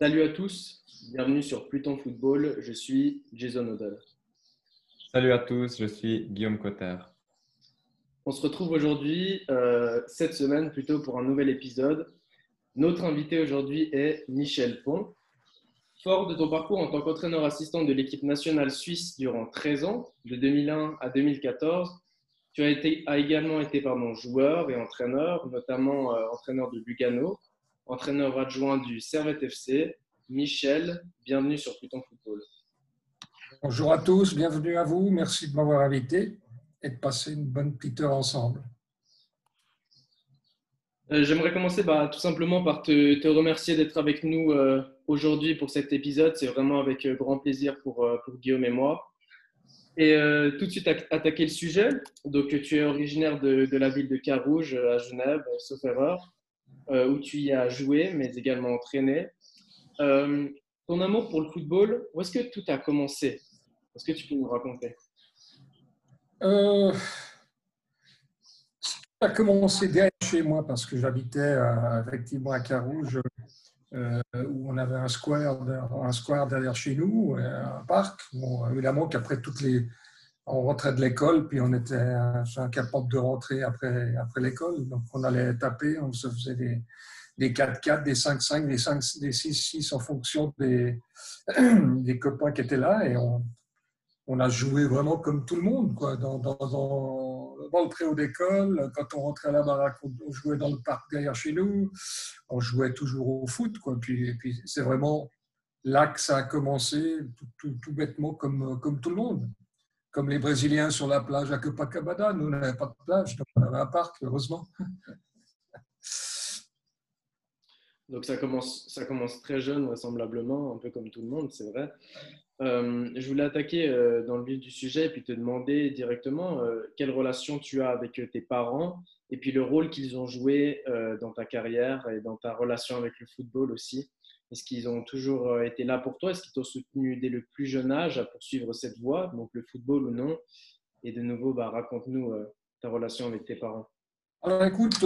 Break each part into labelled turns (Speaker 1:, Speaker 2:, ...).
Speaker 1: Salut à tous, bienvenue sur Pluton Football. Je suis Jason Odell.
Speaker 2: Salut à tous, je suis Guillaume Cotter.
Speaker 1: On se retrouve aujourd'hui, euh, cette semaine plutôt, pour un nouvel épisode. Notre invité aujourd'hui est Michel Pont. Fort de ton parcours en tant qu'entraîneur assistant de l'équipe nationale suisse durant 13 ans, de 2001 à 2014, tu as, été, également été pardon, joueur et entraîneur, notamment euh, entraîneur de Lugano, entraîneur adjoint du Servette FC. Michel, bienvenue sur Pluton Football.
Speaker 3: Bonjour à tous, bienvenue à vous. Merci de m'avoir invité et de passer une bonne petite heure ensemble.
Speaker 1: Euh, j'aimerais commencer bah, tout simplement par te, remercier d'être avec nous euh, aujourd'hui pour cet épisode. C'est vraiment avec grand plaisir pour, pour Guillaume et moi. Et euh, tout de suite attaquer le sujet. Donc, tu es originaire de, la ville de Carouge, à Genève, sauf erreur, euh, où tu y as joué, mais également entraîné. Euh, ton amour pour le football, où est-ce que tout a commencé? Est-ce que tu peux nous raconter?
Speaker 3: Ça a commencé derrière chez moi parce que j'habitais effectivement à Carouge euh, où on avait un square, un square derrière chez nous, euh, un parc. Bon, évidemment qu'après toutes les, on rentrait de l'école, puis on était incapable de rentrer après, après l'école. Donc on allait taper, on se faisait des, des 4-4, des 5-5, des, 5, des 6-6 en fonction des, des copains qui étaient là. Et on, on a joué vraiment comme tout le monde, quoi, dans, dans, dans, le préau d'école. Quand on rentrait à la baraque, on jouait dans le parc derrière chez nous. On jouait toujours au foot. Quoi. Puis, puis c'est vraiment là que ça a commencé, tout, tout, bêtement, comme, comme tout le monde. Comme les Brésiliens sur la plage à Copacabana. Nous, on n'avait pas de plage, donc on avait un parc, heureusement.
Speaker 1: Donc ça commence, ça commence très jeune, vraisemblablement, un peu comme tout le monde, c'est vrai. Euh, je voulais attaquer euh, dans le vif du sujet et puis te demander directement euh, quelle relation tu as avec tes parents et puis le rôle qu'ils ont joué dans ta carrière et dans ta relation avec le football aussi. Est-ce qu'ils ont toujours été là pour toi? Est-ce qu'ils t'ont soutenu dès le plus jeune âge à poursuivre cette voie, donc le football ou non? Et de nouveau, bah, raconte-nous ta relation avec tes parents.
Speaker 3: Alors écoute,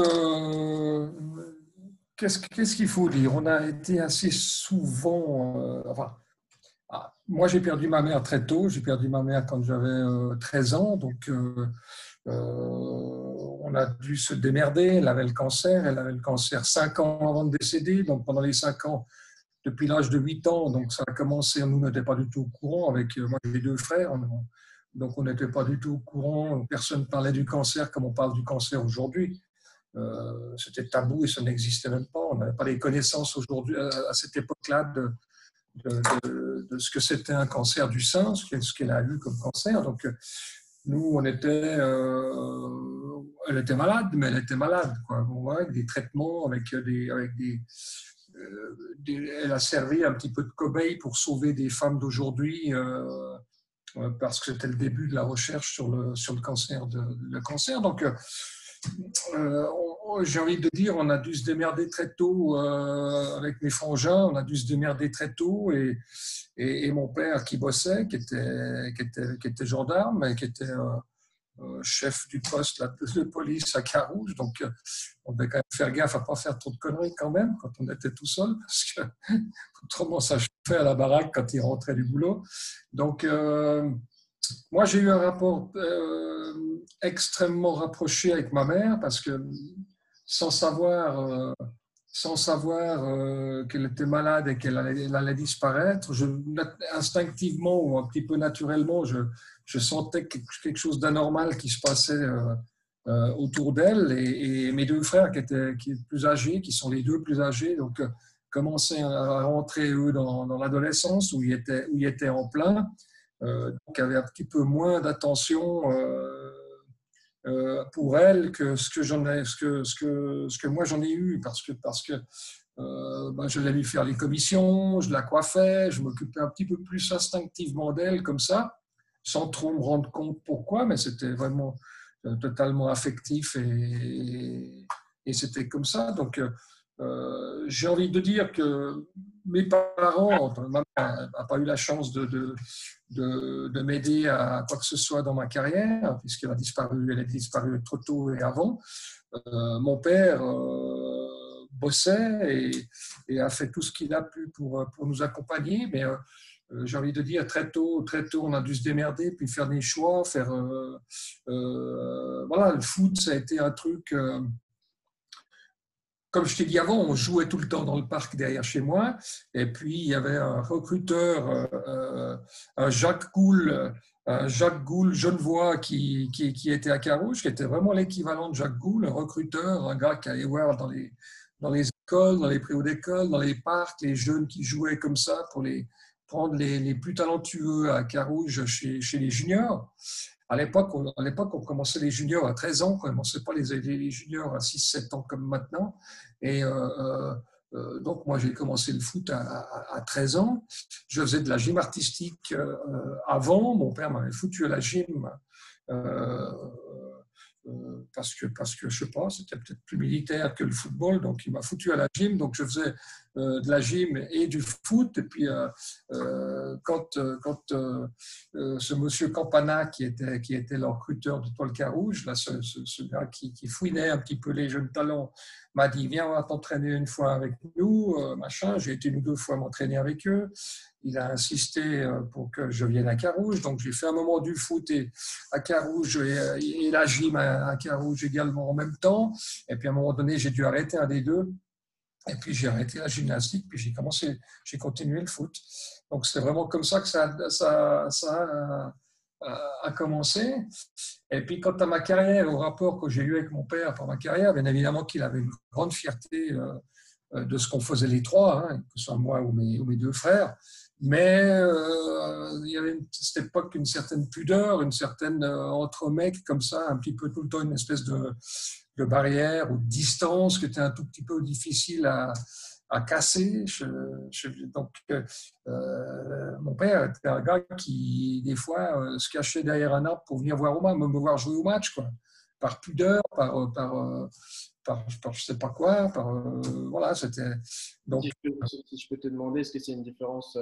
Speaker 3: qu'est-ce qu'il faut dire? On a été assez souvent, enfin, ah, moi, j'ai perdu ma mère très tôt. J'ai perdu ma mère quand j'avais 13 euh, ans. Donc, euh, euh, on a dû se démerder. Elle avait le cancer. Elle avait le cancer 5 ans avant de décéder. Donc, pendant les 5 ans, depuis l'âge de 8 ans, donc ça a commencé. Nous n'étions pas du tout au courant. Avec moi, j'ai deux frères. Donc, on n'était pas du tout au courant. Personne ne parlait du cancer comme on parle du cancer aujourd'hui. C'était tabou et ça n'existait même pas. On n'avait pas les connaissances aujourd'hui, à cette époque-là, de, ce que c'était un cancer du sein, ce qu'elle a eu comme cancer. Donc, nous, on était, euh, elle était malade, mais elle était malade, quoi. avec des traitements, avec des, avec euh, des, elle a servi un petit peu de cobaye pour sauver des femmes d'aujourd'hui, euh, parce que c'était le début de la recherche sur le, sur le cancer, de, le cancer. Donc, j'ai envie de dire, on a dû se démerder très tôt euh, avec mes frangins, on a dû se démerder très tôt et, et, mon père qui bossait, qui était, qui était, qui était gendarme qui était euh, euh, chef du poste de police à Carouge, donc on devait quand même faire gaffe à ne pas faire trop de conneries quand même quand on était tout seul, parce que autrement ça chauffait à la baraque quand il rentrait du boulot. Donc moi j'ai eu un rapport extrêmement rapproché avec ma mère parce que sans savoir, euh, sans savoir euh, qu'elle était malade et qu'elle allait, disparaître, instinctivement ou un petit peu naturellement, je, sentais quelque chose d'anormal qui se passait euh, autour d'elle. Et, mes deux frères qui étaient plus âgés, qui sont les deux plus âgés, donc commençaient à rentrer eux dans, l'adolescence où ils étaient, où ils étaient en plein. donc avaient un petit peu moins d'attention euh, pour elle que ce que j'en ai, ce que, ce que, ce que moi j'en ai eu parce que, parce que euh, ben, je l'ai vu faire les commissions, je la coiffais, je m'occupais un petit peu plus instinctivement d'elle comme ça, sans trop me rendre compte pourquoi, mais c'était vraiment euh, totalement affectif et, et c'était comme ça. Donc j'ai envie de dire que mes parents, ma mère n'a pas eu la chance de, de, de, m'aider à quoi que ce soit dans ma carrière, puisqu'elle a disparu, elle a disparu trop tôt et avant. Euh, mon père, euh, bossait et, a fait tout ce qu'il a pu pour, pour nous accompagner. Mais j'ai envie de dire, très tôt, très tôt, on a dû se démerder, puis faire des choix, faire. voilà, le foot, ça a été un truc comme je t'ai dit avant, on jouait tout le temps dans le parc derrière chez moi. Et puis, il y avait un recruteur, euh, euh, un Jacques Goul, un Jacques Goul genevois qui, qui, qui, était à Carouge, qui était vraiment l'équivalent de Jacques Goul, un recruteur, un gars qui allait voir dans les, dans les écoles, dans les préaux d'école, dans les parcs, les jeunes qui jouaient comme ça pour les prendre les, les plus talentueux à Carouge chez, chez les juniors. À l'époque, on, à l'époque, on commençait les juniors à 13 ans, on ne commençait pas les, juniors à 6-7 ans comme maintenant. Et euh, euh, euh, donc, moi, j'ai commencé le foot à, 13 ans. Je faisais de la gym artistique avant. Mon père m'avait foutu à la gym parce que, parce que je sais pas, c'était peut-être plus militaire que le football, donc il m'a foutu à la gym, donc je faisais de la gym et du foot, et puis euh, quand, quand ce monsieur Campana, qui était, qui était le recruteur de Toile Carouge, là, ce, ce, gars qui, qui, fouinait un petit peu les jeunes talents, m'a dit, viens, on va t'entraîner une fois avec nous, machin, j'ai été une ou deux fois m'entraîner avec eux, il a insisté euh, pour que je vienne à Carouge. Donc, j'ai fait un moment du foot et, à Carouge et, euh, et, la gym à, Carouge également en même temps. Et puis, à un moment donné, j'ai dû arrêter un des deux. Et puis, j'ai arrêté la gymnastique, puis j'ai commencé, j'ai continué le foot. Donc, c'est vraiment comme ça que ça, ça a, commencé. Et puis, quant à ma carrière, au rapport que j'ai eu avec mon père pour ma carrière, bien évidemment qu'il avait une grande fierté euh, de ce qu'on faisait les trois, hein, que ce soit moi ou mes deux frères. Mais euh, il y avait à cette époque une certaine pudeur, une certaine euh, entre mecs comme ça, un petit peu tout le temps une espèce de, barrière ou de distance qui était un tout petit peu difficile à, casser. donc, euh, mon père était un gars qui, des fois, se cachait derrière un arbre pour venir voir au match, me voir jouer au match, quoi. Par pudeur, par, par, par, je sais pas quoi, voilà, c'était.
Speaker 1: Donc, si je, peux, te demander, est-ce que c'est une différence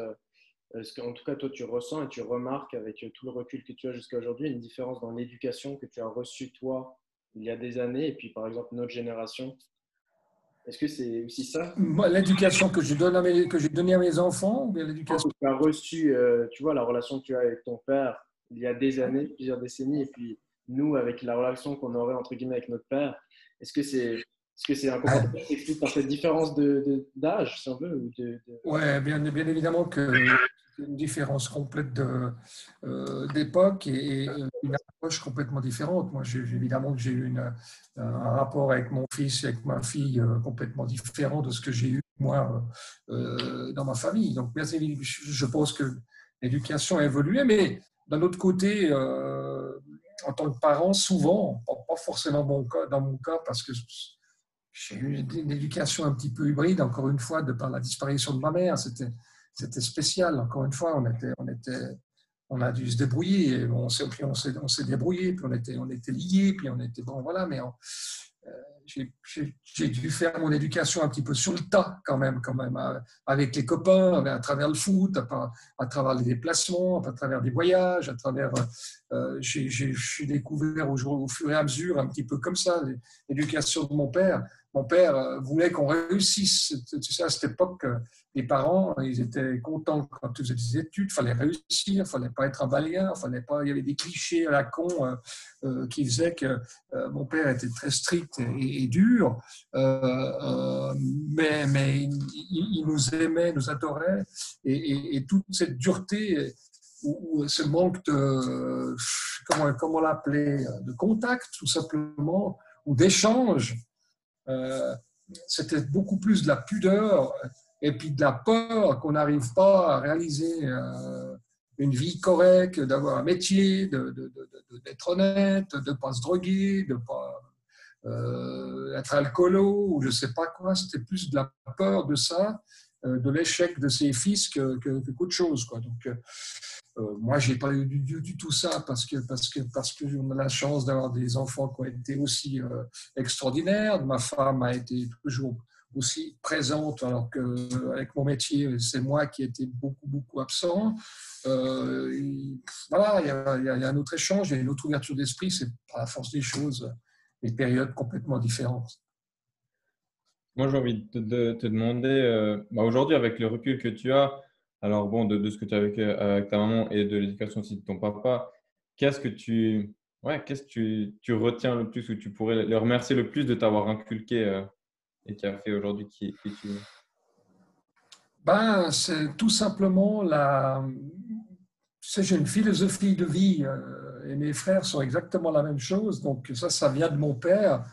Speaker 1: est-ce qu'en tout cas, toi, tu ressens et tu remarques avec tout le recul que tu as jusqu'à aujourd'hui une différence dans l'éducation que tu as reçue, toi, il y a des années, et puis par exemple notre génération. Est-ce que c'est aussi ça?
Speaker 3: L'éducation que j'ai donnée, que donnée à mes enfants ou bien l'éducation
Speaker 1: que tu as reçue, euh, tu vois, la relation que tu as avec ton père il y a des années, plusieurs décennies, et puis nous, avec la relation qu'on aurait entre guillemets avec notre père, est-ce que c'est est-ce que c'est un comportement qui par cette différence d'âge, si on veut de,
Speaker 3: Oui, bien, bien, évidemment que une différence complète euh, d'époque et, une approche complètement différente. Moi, évidemment que j'ai eu une, un rapport avec mon fils et avec ma fille euh, complètement différent de ce que j'ai eu, moi, euh, dans ma famille. Donc, bien évidemment, je pense que l'éducation a évolué, mais d'un autre côté, en tant que parent, souvent, pas forcément dans mon cas, parce que j'ai eu une éducation un petit peu hybride, encore une fois, de par la disparition de ma mère. C'était c'était spécial. Encore une fois, on, était, on, était, on a dû se débrouiller. On s'est, on s'est, on s'est débrouillé, puis on était, on était liés, puis on était bon, voilà. Mais euh, j'ai, dû faire mon éducation un petit peu sur le tas, quand même, quand même, avec les copains, à travers le foot, à, travers les déplacements, à travers des voyages, à travers. Euh, j'ai, j'ai, découvert au, fur et à mesure, un petit peu comme ça, l'éducation de mon père. Mon père euh, voulait qu'on réussisse. Tu sais, à cette époque, les parents, ils étaient contents quand tu faisais des études, il fallait réussir, il fallait pas être un balayeur, fallait pas, il y avait des clichés à la con euh, euh, qui faisaient que euh, mon père était très strict et, dur, mais, mais il, nous aimait, nous adorait, et, toute cette dureté ou, ce manque de, comment, comment l'appeler, de contact tout simplement, ou d'échange, c'était beaucoup plus de la pudeur et puis de la peur qu'on n'arrive pas à réaliser euh, une vie correcte, d'avoir un métier, d'être honnête, de ne pas se droguer, de ne pas euh, être alcoolo ou je ne sais pas quoi. C'était plus de la peur de ça, euh, de l'échec de ses fils que, que, qu'autre chose. Quoi. Donc, moi, je n'ai pas eu du, tout ça parce que parce que parce que a la chance d'avoir des enfants qui ont été aussi extraordinaires. Ma femme a été toujours aussi présente, alors qu'avec mon métier, c'est moi qui étais beaucoup, beaucoup absent. Euh, voilà, il y, a, un autre échange, il y a une autre ouverture d'esprit, c'est par la force des choses, des périodes complètement différentes.
Speaker 2: Moi, j'ai envie de, te demander, euh, bah, aujourd'hui, avec le recul que tu as, alors bon, de, ce que tu as avec, avec ta maman et de l'éducation aussi de ton papa, qu'est-ce que tu, ouais, qu'est-ce que tu, retiens le plus ou tu pourrais le remercier le plus de t'avoir inculqué euh, et qui a fait aujourd'hui qui, qui tu
Speaker 3: ben, C'est tout simplement la. j'ai une philosophie de vie euh, et mes frères sont exactement la même chose. Donc, ça, ça vient de mon père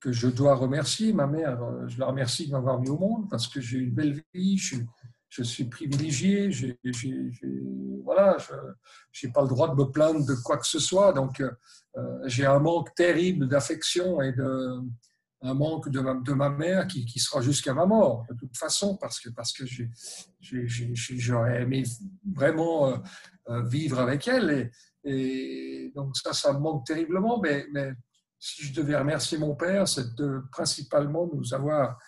Speaker 3: que je dois remercier. Ma mère, euh, je la remercie de m'avoir mis au monde parce que j'ai une belle vie, je suis, je suis privilégié, je n'ai pas le droit de me plaindre de quoi que ce soit. Donc, euh, j'ai un manque terrible d'affection et un manque de ma, de ma mère qui, qui sera jusqu'à ma mort, de toute façon, parce que, parce que j'aurais aimé vraiment euh, euh, vivre avec elle. Et, donc, ça, ça me manque terriblement. Mais, mais si je devais remercier mon père, c'est de principalement nous avoir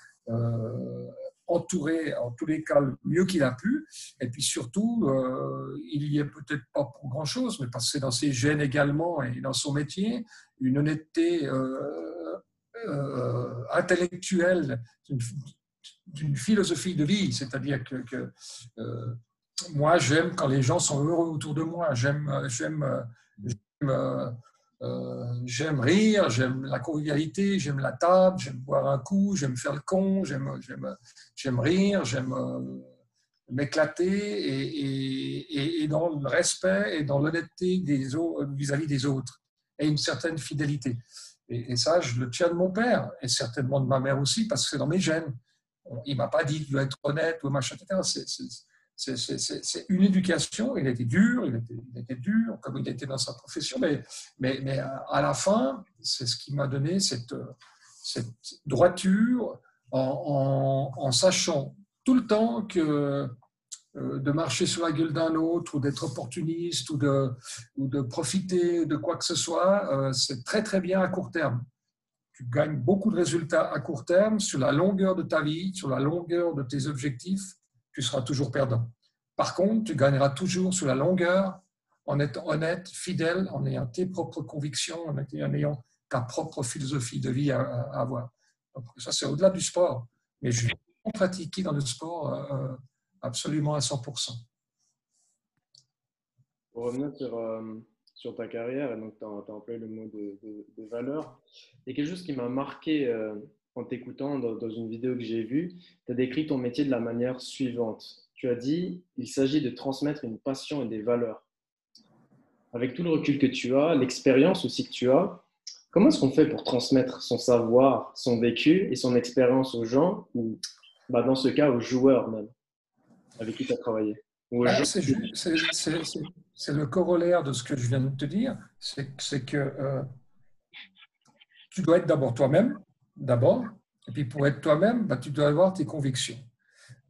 Speaker 3: entourés, en tous les cas, mieux qu'il a pu. Et puis surtout, euh, il y est peut-être pas pour grand-chose, mais parce que dans ses gènes également et dans son métier, une honnêteté euh, intellectuelle, d'une philosophie de vie, c'est-à-dire que, que moi, j'aime quand les gens sont heureux autour de moi, j'aime euh, j'aime rire, j'aime la convivialité, j'aime la table, j'aime boire un coup, j'aime faire le con, j'aime, rire, j'aime euh, m'éclater et, dans le respect et dans l'honnêteté vis-à-vis des autres et une certaine fidélité. Et, ça, je le tiens de mon père et certainement de ma mère aussi parce que c'est dans mes gènes. Il m'a pas dit de être honnête ou machin, etc. c'est une éducation. Il était dur, il était, dur, comme il était dans sa profession, mais, mais, mais à la fin, c'est ce qui m'a donné cette, cette droiture en, en, sachant tout le temps que euh, de marcher sur la gueule d'un autre ou d'être opportuniste ou de, ou de profiter de quoi que ce soit, euh, c'est très très bien à court terme. Tu gagnes beaucoup de résultats à court terme sur la longueur de ta vie, sur la longueur de tes objectifs tu seras toujours perdant. Par contre, tu gagneras toujours sur la longueur en étant honnête, fidèle, en ayant tes propres convictions, en ayant ta propre philosophie de vie à, avoir. ça, c'est au-delà du sport. Mais je vais pratiquer dans le sport euh, euh, absolument à 100%.
Speaker 1: Pour revenir sur, euh, sur ta carrière, et donc tu as, employé le mot de, de, valeur, il y a quelque chose qui m'a marqué en t'écoutant dans, une vidéo que j'ai vue, tu as décrit ton métier de la manière suivante. Tu as dit, il s'agit de transmettre une passion et des valeurs. Avec tout le recul que tu as, l'expérience aussi que tu as, comment est-ce qu'on fait pour transmettre son savoir, son vécu et son expérience aux gens, ou bah, dans ce cas aux joueurs même, avec qui tu as travaillé
Speaker 3: ah, C'est le corollaire de ce que je viens de te dire, c'est que euh, tu dois être d'abord toi-même, d'abord. Et puis pour être toi-même, bah, tu dois avoir tes convictions.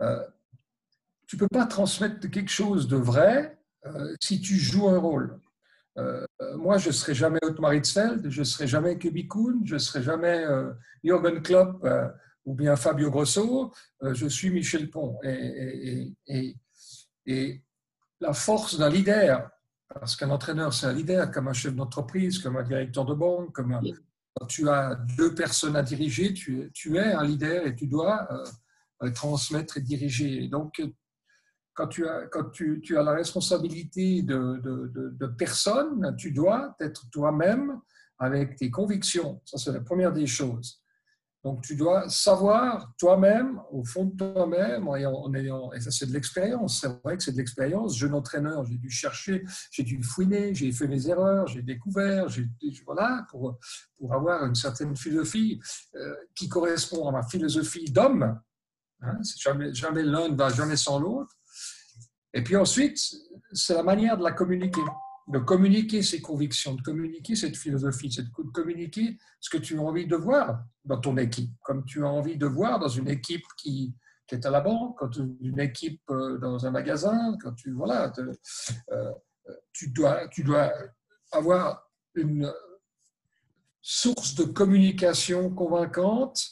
Speaker 3: Euh, tu ne peux pas transmettre quelque chose de vrai euh, si tu joues un rôle. Euh, moi, je ne serai jamais Otmar Hitzfeld, je ne serai jamais Kuhn, je ne serai jamais Jürgen Klopp ou bien Fabio Grosso, je suis Michel Pont. Et la force d'un leader, parce qu'un entraîneur, c'est un leader, comme un chef d'entreprise, comme un directeur de banque, comme un, quand tu as deux personnes à diriger, tu, es un leader et tu dois euh, transmettre et diriger. donc, quand tu as, la responsabilité de, de, de, de tu dois être toi-même avec tes convictions. Ça, c'est la première des choses. Donc, tu dois savoir toi-même, au fond de toi-même, en ayant, et ça c'est de l'expérience, c'est vrai que c'est de l'expérience. Jeune entraîneur, j'ai dû chercher, j'ai dû fouiner, j'ai fait mes erreurs, j'ai découvert, j'ai, voilà, pour, pour avoir une certaine philosophie euh, qui correspond à ma philosophie d'homme. Hein, jamais, jamais l'un ne va jamais sans l'autre. Et puis ensuite, c'est la manière de la communiquer de communiquer ses convictions, de communiquer cette philosophie, de communiquer ce que tu as envie de voir dans ton équipe, comme tu as envie de voir dans une équipe qui, est à la banque, quand une équipe euh, dans un magasin, quand tu voilà, euh, tu dois tu dois avoir une source de communication convaincante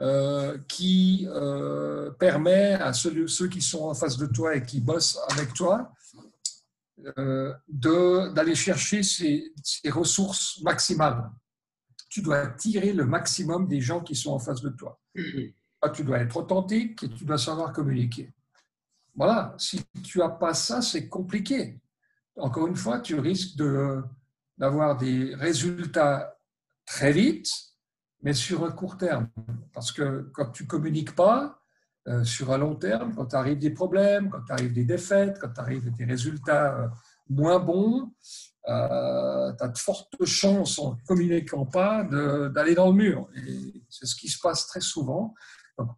Speaker 3: euh, qui permet à ceux, qui sont en face de toi et qui bossent avec toi euh, d'aller chercher ces, ressources maximales. Tu dois tirer le maximum des gens qui sont en face de toi. ah, tu dois être authentique et tu dois savoir communiquer. Voilà, si tu n'as pas ça, c'est compliqué. Encore une fois, tu risques d'avoir des résultats très vite, mais sur un court terme. Parce que quand tu communiques pas, euh, sur un long terme, quand tu arrives des problèmes, quand tu arrives des défaites, quand tu arrives des résultats euh, moins bons, euh, tu as de fortes chances en ne communiquant pas d'aller dans le mur. C'est ce qui se passe très souvent.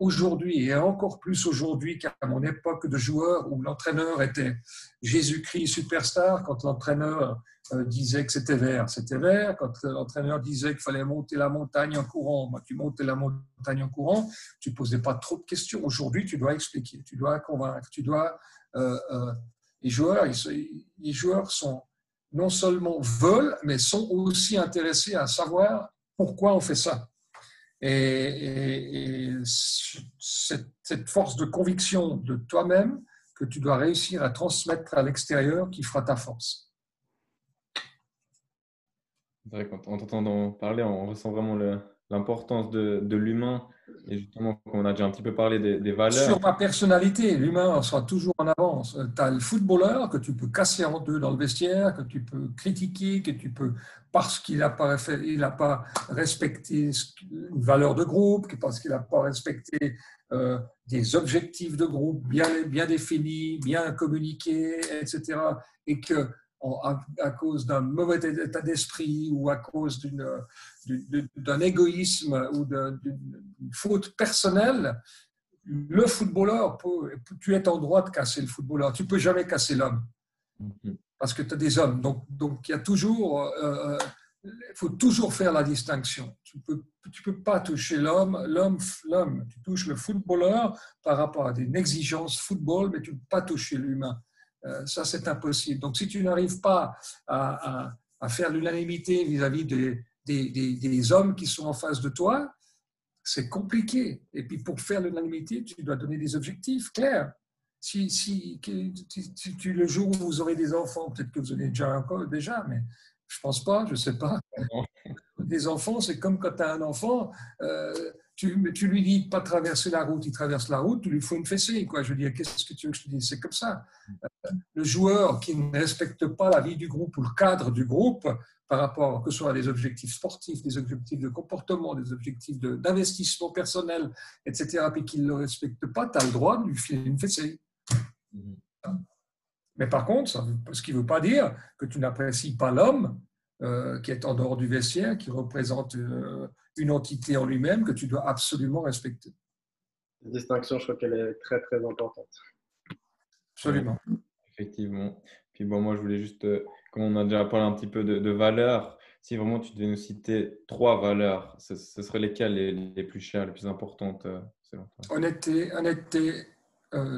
Speaker 3: Aujourd'hui, et encore plus aujourd'hui qu'à mon époque de joueur où l'entraîneur était Jésus-Christ superstar, quand l'entraîneur disait que c'était vert, c'était vert. Quand l'entraîneur disait qu'il fallait monter la montagne en courant, bah, tu montais la montagne en courant, tu ne posais pas trop de questions. Aujourd'hui, tu dois expliquer, tu dois convaincre, tu dois. Euh, euh, les, joueurs, les joueurs sont non seulement veulent, mais sont aussi intéressés à savoir pourquoi on fait ça. Et, cette, force de conviction de toi-même que tu dois réussir à transmettre à l'extérieur qui fera ta force.
Speaker 2: Quand on t'entend parler, on ressent vraiment l'importance de, l'humain et justement, on a déjà un petit peu parlé des, valeurs.
Speaker 3: Sur ma personnalité, l'humain sera toujours en avance. Tu as le footballeur que tu peux casser en deux dans le vestiaire, que tu peux critiquer, que tu peux, parce qu'il n'a pas, pas respecté une valeur de groupe, parce qu'il n'a pas respecté euh, des objectifs de groupe bien, bien définis, bien communiqués, etc. Et que à, cause d'un mauvais état d'esprit ou à cause d'un égoïsme ou d'une faute personnelle, le footballeur, peut, tu es en droit de casser le footballeur. Tu peux jamais casser l'homme mm-hmm. parce que tu as des hommes. Donc, donc il y a toujours, euh, euh, il faut toujours faire la distinction. Tu peux, tu peux pas toucher l'homme, l'homme, l'homme. Tu touches le footballeur par rapport à une exigence football, mais tu ne peux pas toucher l'humain. Euh, ça, c'est impossible. Donc, si tu n'arrives pas à, faire l'unanimité vis-à-vis des, des, hommes qui sont en face de toi, c'est compliqué. Et puis, pour faire l'unanimité, tu dois donner des objectifs clairs. Si, si, tu, le jour où vous aurez des enfants, peut-être que vous en avez déjà encore, déjà, mais je pense pas, je sais pas. Des enfants, c'est comme quand tu as un enfant, euh, tu, tu lui dis pas traverser la route, il traverse la route, tu lui fous une fessée. Quoi. Je veux dire, qu'est-ce que tu veux que je te dise? C'est comme ça. Euh, le joueur qui ne respecte pas la vie du groupe ou le cadre du groupe par rapport que ce soit des objectifs sportifs, des objectifs de comportement, des objectifs d'investissement personnel, etc., puis qu'il ne le respecte pas, tu as le droit de lui filer une fessée. Mais par contre, ce qui ne veut pas dire que tu n'apprécies pas l'homme euh, qui est en dehors du vestiaire, qui représente euh, une entité en lui-même que tu dois absolument respecter.
Speaker 1: La distinction, je crois qu'elle est très, très importante.
Speaker 3: Absolument.
Speaker 2: Effectivement. Puis bon, moi, je voulais juste, euh, comme on a déjà parlé un petit peu de, valeurs, si vraiment tu devais nous citer trois valeurs, ce, seraient lesquelles les, plus chères, les plus importantes
Speaker 3: selon toi? Honnêteté, honnêteté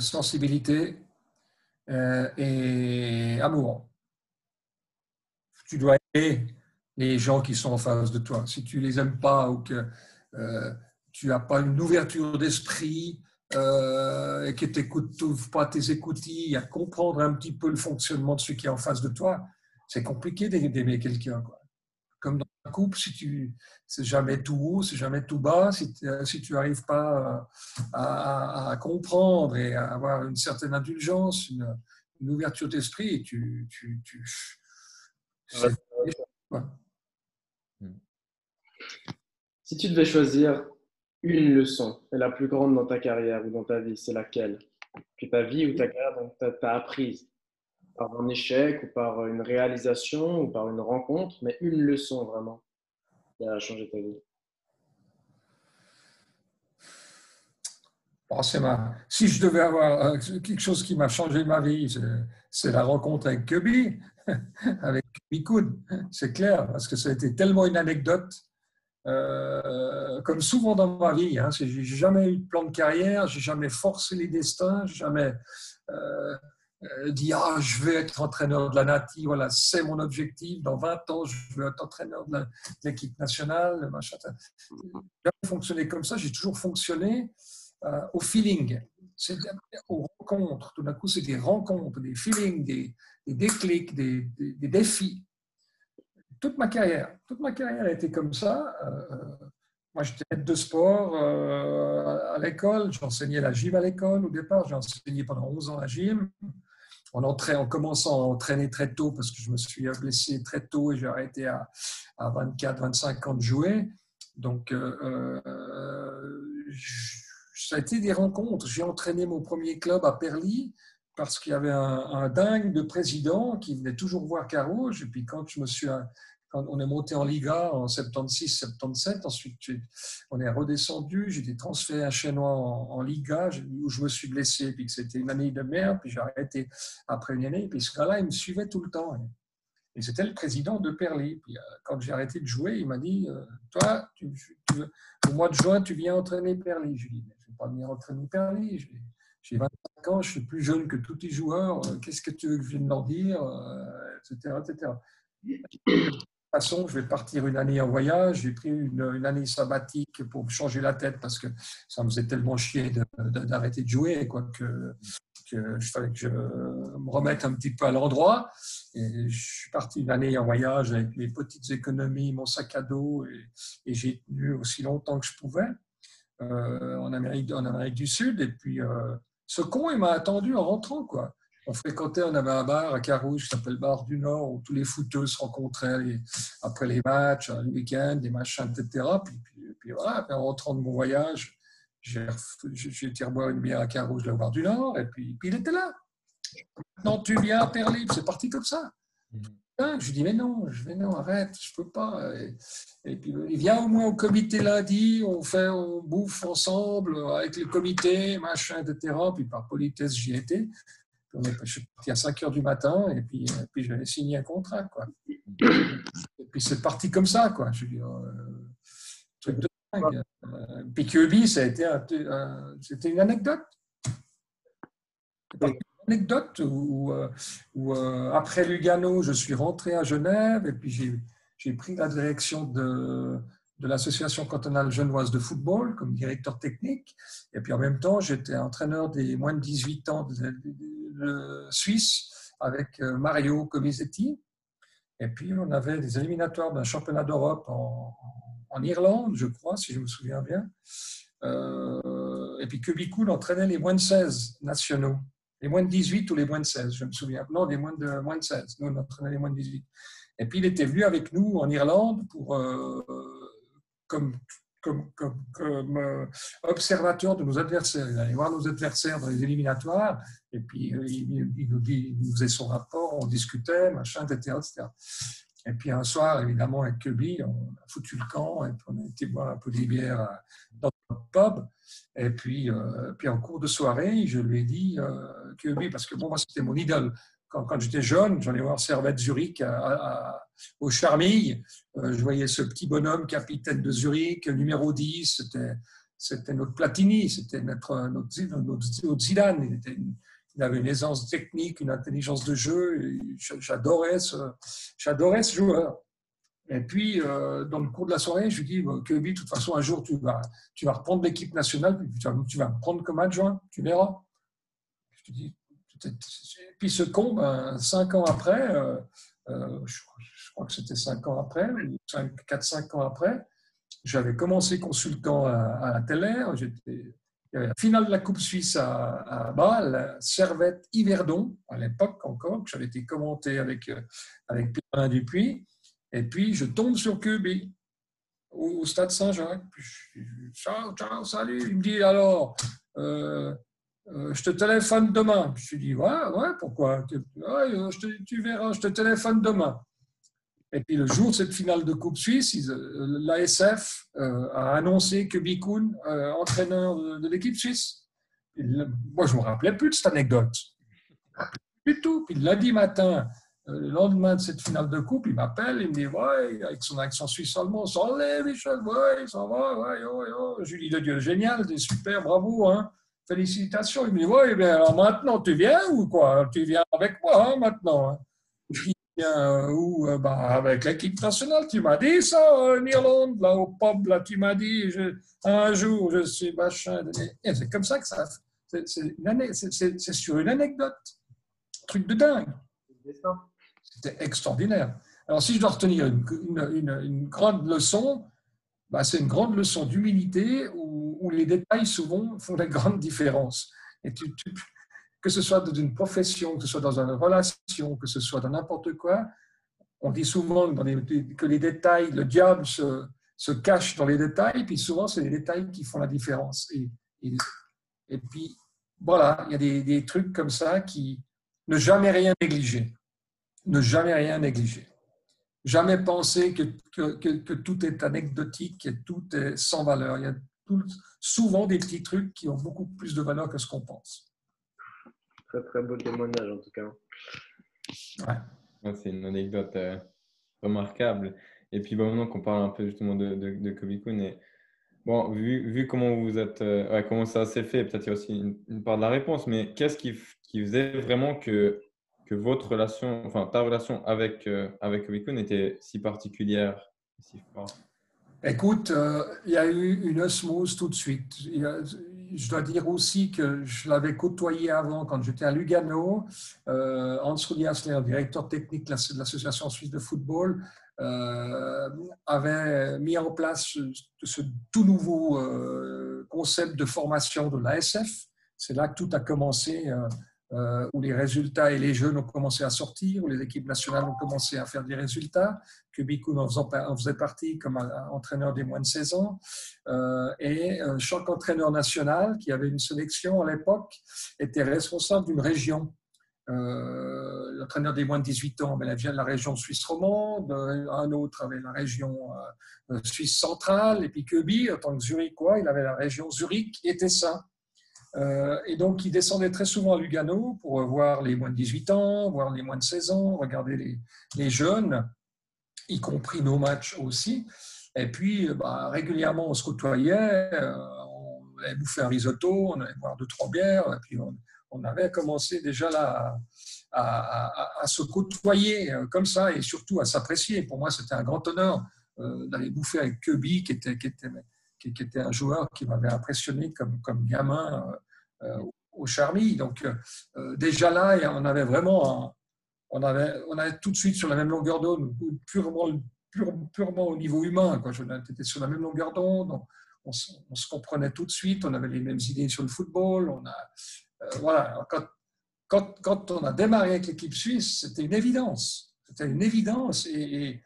Speaker 3: sensibilité et amour tu dois aimer les gens qui sont en face de toi. Si tu les aimes pas ou que euh, tu n'as pas une ouverture d'esprit euh, et que tu n'écoutes pas tes écoutilles à comprendre un petit peu le fonctionnement de ce qui est en face de toi, c'est compliqué d'aimer quelqu'un. Comme dans un couple, si tu c'est jamais tout haut, c'est jamais tout bas, si, si tu n'arrives pas à, comprendre et à avoir une certaine indulgence, une, ouverture d'esprit, tu, tu, tu.
Speaker 1: Si tu devais choisir une leçon, la plus grande dans ta carrière ou dans ta vie, c'est laquelle? Que ta vie ou ta carrière t'a apprise? Par un échec ou par une réalisation ou par une rencontre, mais une leçon vraiment qui a changé ta vie?
Speaker 3: Si je devais avoir euh, quelque chose qui m'a changé ma vie, c'est la rencontre avec Kirby, avec Mikoun, c'est clair, parce que ça a été tellement une anecdote. Euh, comme souvent dans ma vie, hein, j'ai jamais eu de plan de carrière, j'ai jamais forcé les destins, jamais euh, dit ah je vais être entraîneur de la Nati, voilà c'est mon objectif. Dans 20 ans je veux être entraîneur de l'équipe nationale. Machin. J'ai jamais fonctionné comme ça, j'ai toujours fonctionné euh, au feeling, c'est aux rencontres. Tout d'un coup, c'est des rencontres, des feelings, des, déclics, des, défis. Toute ma carrière, toute ma carrière a été comme ça. Euh, moi, j'étais maître de sport euh, à l'école. J'enseignais la gym à l'école au départ. J'ai enseigné pendant 11 ans la gym. Entrait, en commençant à entraîner très tôt parce que je me suis blessé très tôt et j'ai arrêté à, à 24, 25 ans de jouer. Donc, euh, ça a été des rencontres. J'ai entraîné mon premier club à Perly parce qu'il y avait un, un, dingue de président qui venait toujours voir Carouge. Et puis, quand je me suis on est monté en Liga en 76, 77. Ensuite, on est redescendu. J'ai été transféré à Chenois en, Liga où je me suis blessé. Puis c'était une année de merde. Puis j'ai arrêté après une année. Puis ce gars-là, il me suivait tout le temps. Et c'était le président de Perly. Puis euh, quand j'ai arrêté de jouer, il m'a dit euh, Toi, au mois de juin, tu viens entraîner Perly. Je lui ai dit Je ne vais pas venir entraîner Perly. J'ai 25 ans, je suis plus jeune que tous les joueurs. Euh, qu'est-ce que tu veux que je vienne leur dire etc., etc façon, je vais partir une année en voyage. J'ai pris une, année sabbatique pour changer la tête parce que ça me faisait tellement chier d'arrêter de, jouer quoi, que, je fallait que je me remette un petit peu à l'endroit. Et je suis parti une année en voyage avec mes petites économies, mon sac à dos, et, j'ai tenu aussi longtemps que je pouvais euh, en, Amérique, en Amérique du Sud. Et puis, euh, ce con, il m'a attendu en rentrant. quoi on fréquentait, on avait un bar à Carouge qui s'appelle Bar du Nord où tous les footeux se rencontraient après les matchs, le week-end, des machins, etc. Puis, puis, voilà, en rentrant de mon voyage, j'ai été boire une bière à Carouge, là, au Bar du Nord, et puis, puis il était là. Non, tu viens à Perlib, c'est parti comme ça. Mhm. Je lui dis, mais non, je vais non, arrête, je peux pas. Et, puis il vient au moins au comité lundi, on fait, on bouffe ensemble avec le comité, machin, etc. Puis par politesse, j'y étais je suis parti à 5 heures du matin et puis, et puis j'avais signé un contrat. Quoi. Et puis c'est parti comme ça. Quoi. Je euh, truc de dingue. Euh, puis Kirby, ça c'était une anecdote. Anecdote où, euh, après Lugano, je suis rentré à Genève et puis j'ai pris la direction de, l'association cantonale genevoise de football comme directeur technique. Et puis en même temps, j'étais entraîneur des moins de 18 ans Suisse avec euh, Mario Comisetti. Et puis on avait des éliminatoires d'un championnat d'Europe en, Irlande, je crois, si je me souviens bien. Euh, et puis Kubikoul entraînait les moins de 16 nationaux, les moins de 18 ou les moins de 16, je me souviens. Non, les moins de, moins de 16. Nous, on entraînait les moins de 18. Et puis il était venu avec nous en Irlande pour. Euh, comme, comme, euh, observateur de nos adversaires. Il allait voir nos adversaires dans les éliminatoires, et puis euh, il, nous, dit, faisait son rapport, on discutait, machin, etc.. Et puis un soir, évidemment, avec Kirby, on a foutu le camp, et puis on a été boire un peu des bières euh, dans notre pub. Et puis, puis en cours de soirée, je lui ai dit, euh, Kirby, parce que bon, moi, c'était mon idole quand, j'étais jeune, j'allais voir Servette Zurich au Charmille. Euh, je voyais ce petit bonhomme, capitaine de Zurich, numéro 10. C'était, notre Platini, c'était notre, notre, Zidane. Il, avait une aisance technique, une intelligence de jeu. J'adorais ce, joueur. Et puis, euh, dans le cours de la soirée, je lui dis, Kirby, de toute façon, un jour, tu vas, tu vas reprendre l'équipe nationale, tu vas, tu vas me prendre comme adjoint, tu verras. Je te dis, puis ce con, ben, cinq ans après, euh, euh, je, crois que c'était cinq ans après, quatre, cinq ans après, j'avais commencé consultant à, la télé. J'étais, la finale de la Coupe Suisse à, à Bâle, Servette Yverdon, à l'époque encore, que j'avais été commenté avec, euh, avec Pierre Dupuis. Et puis, je tombe sur Kirby au, stade Saint-Jacques. ciao, ciao, salut. Il me dit alors, je te téléphone demain. Je lui dis, ouais, ouais, pourquoi? Ouais, je te, Tu verras, je te téléphone demain. Et puis le jour de cette finale de Coupe Suisse, euh, l'ASF euh, a annoncé que Bikoun, entraîneur de, l'équipe suisse. moi, je ne me rappelais plus de cette anecdote. Du tout. Puis lundi matin, le lendemain de cette finale de coupe, il m'appelle, il me dit Ouais, avec son accent suisse-allemand, ça va, Michel, ouais, ça va, ouais, ouais, Je lui dis De Dieu, génial, super, bravo, hein. Félicitations. Il me dit, oui, bien alors maintenant, tu viens ou quoi? Tu viens avec moi hein, maintenant. Hein. Je dis, bien, où euh, bah, Avec l'équipe nationale, tu m'as dit ça en Irlande, là au pub, là, tu m'as dit, je, un jour, je suis machin. C'est comme ça que ça. C'est sur une anecdote. truc de dingue. C'était extraordinaire. Alors, si je dois retenir une, une, une grande leçon, bah, c'est une grande leçon d'humilité où, les détails souvent font la grande différence. Et que ce soit dans une profession, que ce soit dans une relation, que ce soit dans n'importe quoi, on dit souvent que les détails, le diable se, cache dans les détails, puis souvent c'est les détails qui font la différence. Et, puis voilà, il y a des, trucs comme ça qui ne jamais rien négliger, ne jamais rien négliger, jamais penser que, que, que, tout est anecdotique et tout est sans valeur. Il y a souvent des petits trucs qui ont beaucoup plus de valeur que ce qu'on pense.
Speaker 1: Très très beau témoignage en tout cas.
Speaker 2: Ouais. C'est une anecdote euh, remarquable. Et puis bon, maintenant qu'on parle un peu justement de, de, de Kobe et, bon, vu, vu, comment vous êtes, euh, comment ça s'est fait, peut-être il y a aussi une, part de la réponse, mais qu'est-ce qui, qui, faisait vraiment que, que votre relation, enfin ta relation avec, euh, avec Kobe était si particulière, si forte?
Speaker 3: Écoute, il y a eu une osmose tout de suite. Je dois dire aussi que je l'avais côtoyé avant quand j'étais à Lugano. Euh, Hans Rudi Hasler, directeur technique de l'Association suisse de football, euh, avait mis en place ce, tout nouveau euh, concept de formation de l'ASF. C'est là que tout a commencé. Euh, où les résultats et les jeunes ont commencé à sortir, où les équipes nationales ont commencé à faire des résultats, que Bikoun en, faisait partie comme entraîneur des moins de 16 ans. Euh, et euh, chaque entraîneur national qui avait une sélection à l'époque était responsable d'une région. L'entraîneur des moins de 18 ans avait vient de la région suisse romande, un autre avait la région suisse centrale, et puis Köbi, en tant que Zurichois, il avait la région Zurich et Tessin. Euh, et donc, il descendait très souvent à Lugano pour voir les moins de 18 ans, voir les moins de 16 ans, regarder les, jeunes, y compris nos matchs aussi. Et puis, euh, bah, régulièrement, on se côtoyait, euh, on allait bouffer un risotto, on allait boire deux, trois bières, et puis on, avait commencé déjà là à, se côtoyer comme ça et surtout à s'apprécier. Pour moi, c'était un grand honneur d'aller bouffer avec Kirby, qui était, qui était qui, était un joueur qui m'avait impressionné comme, comme gamin euh, euh, au Charmy. Donc euh, déjà là, on avait vraiment, on, avait, on avait tout de suite sur la même longueur d'onde, purement, purement au niveau humain. Quoi. On était sur la même longueur d'onde, on, se comprenait tout de suite, on avait les mêmes idées sur le football. On a, voilà, quand, quand, quand, on a démarré avec l'équipe suisse, c'était une évidence. C'était une évidence. Et,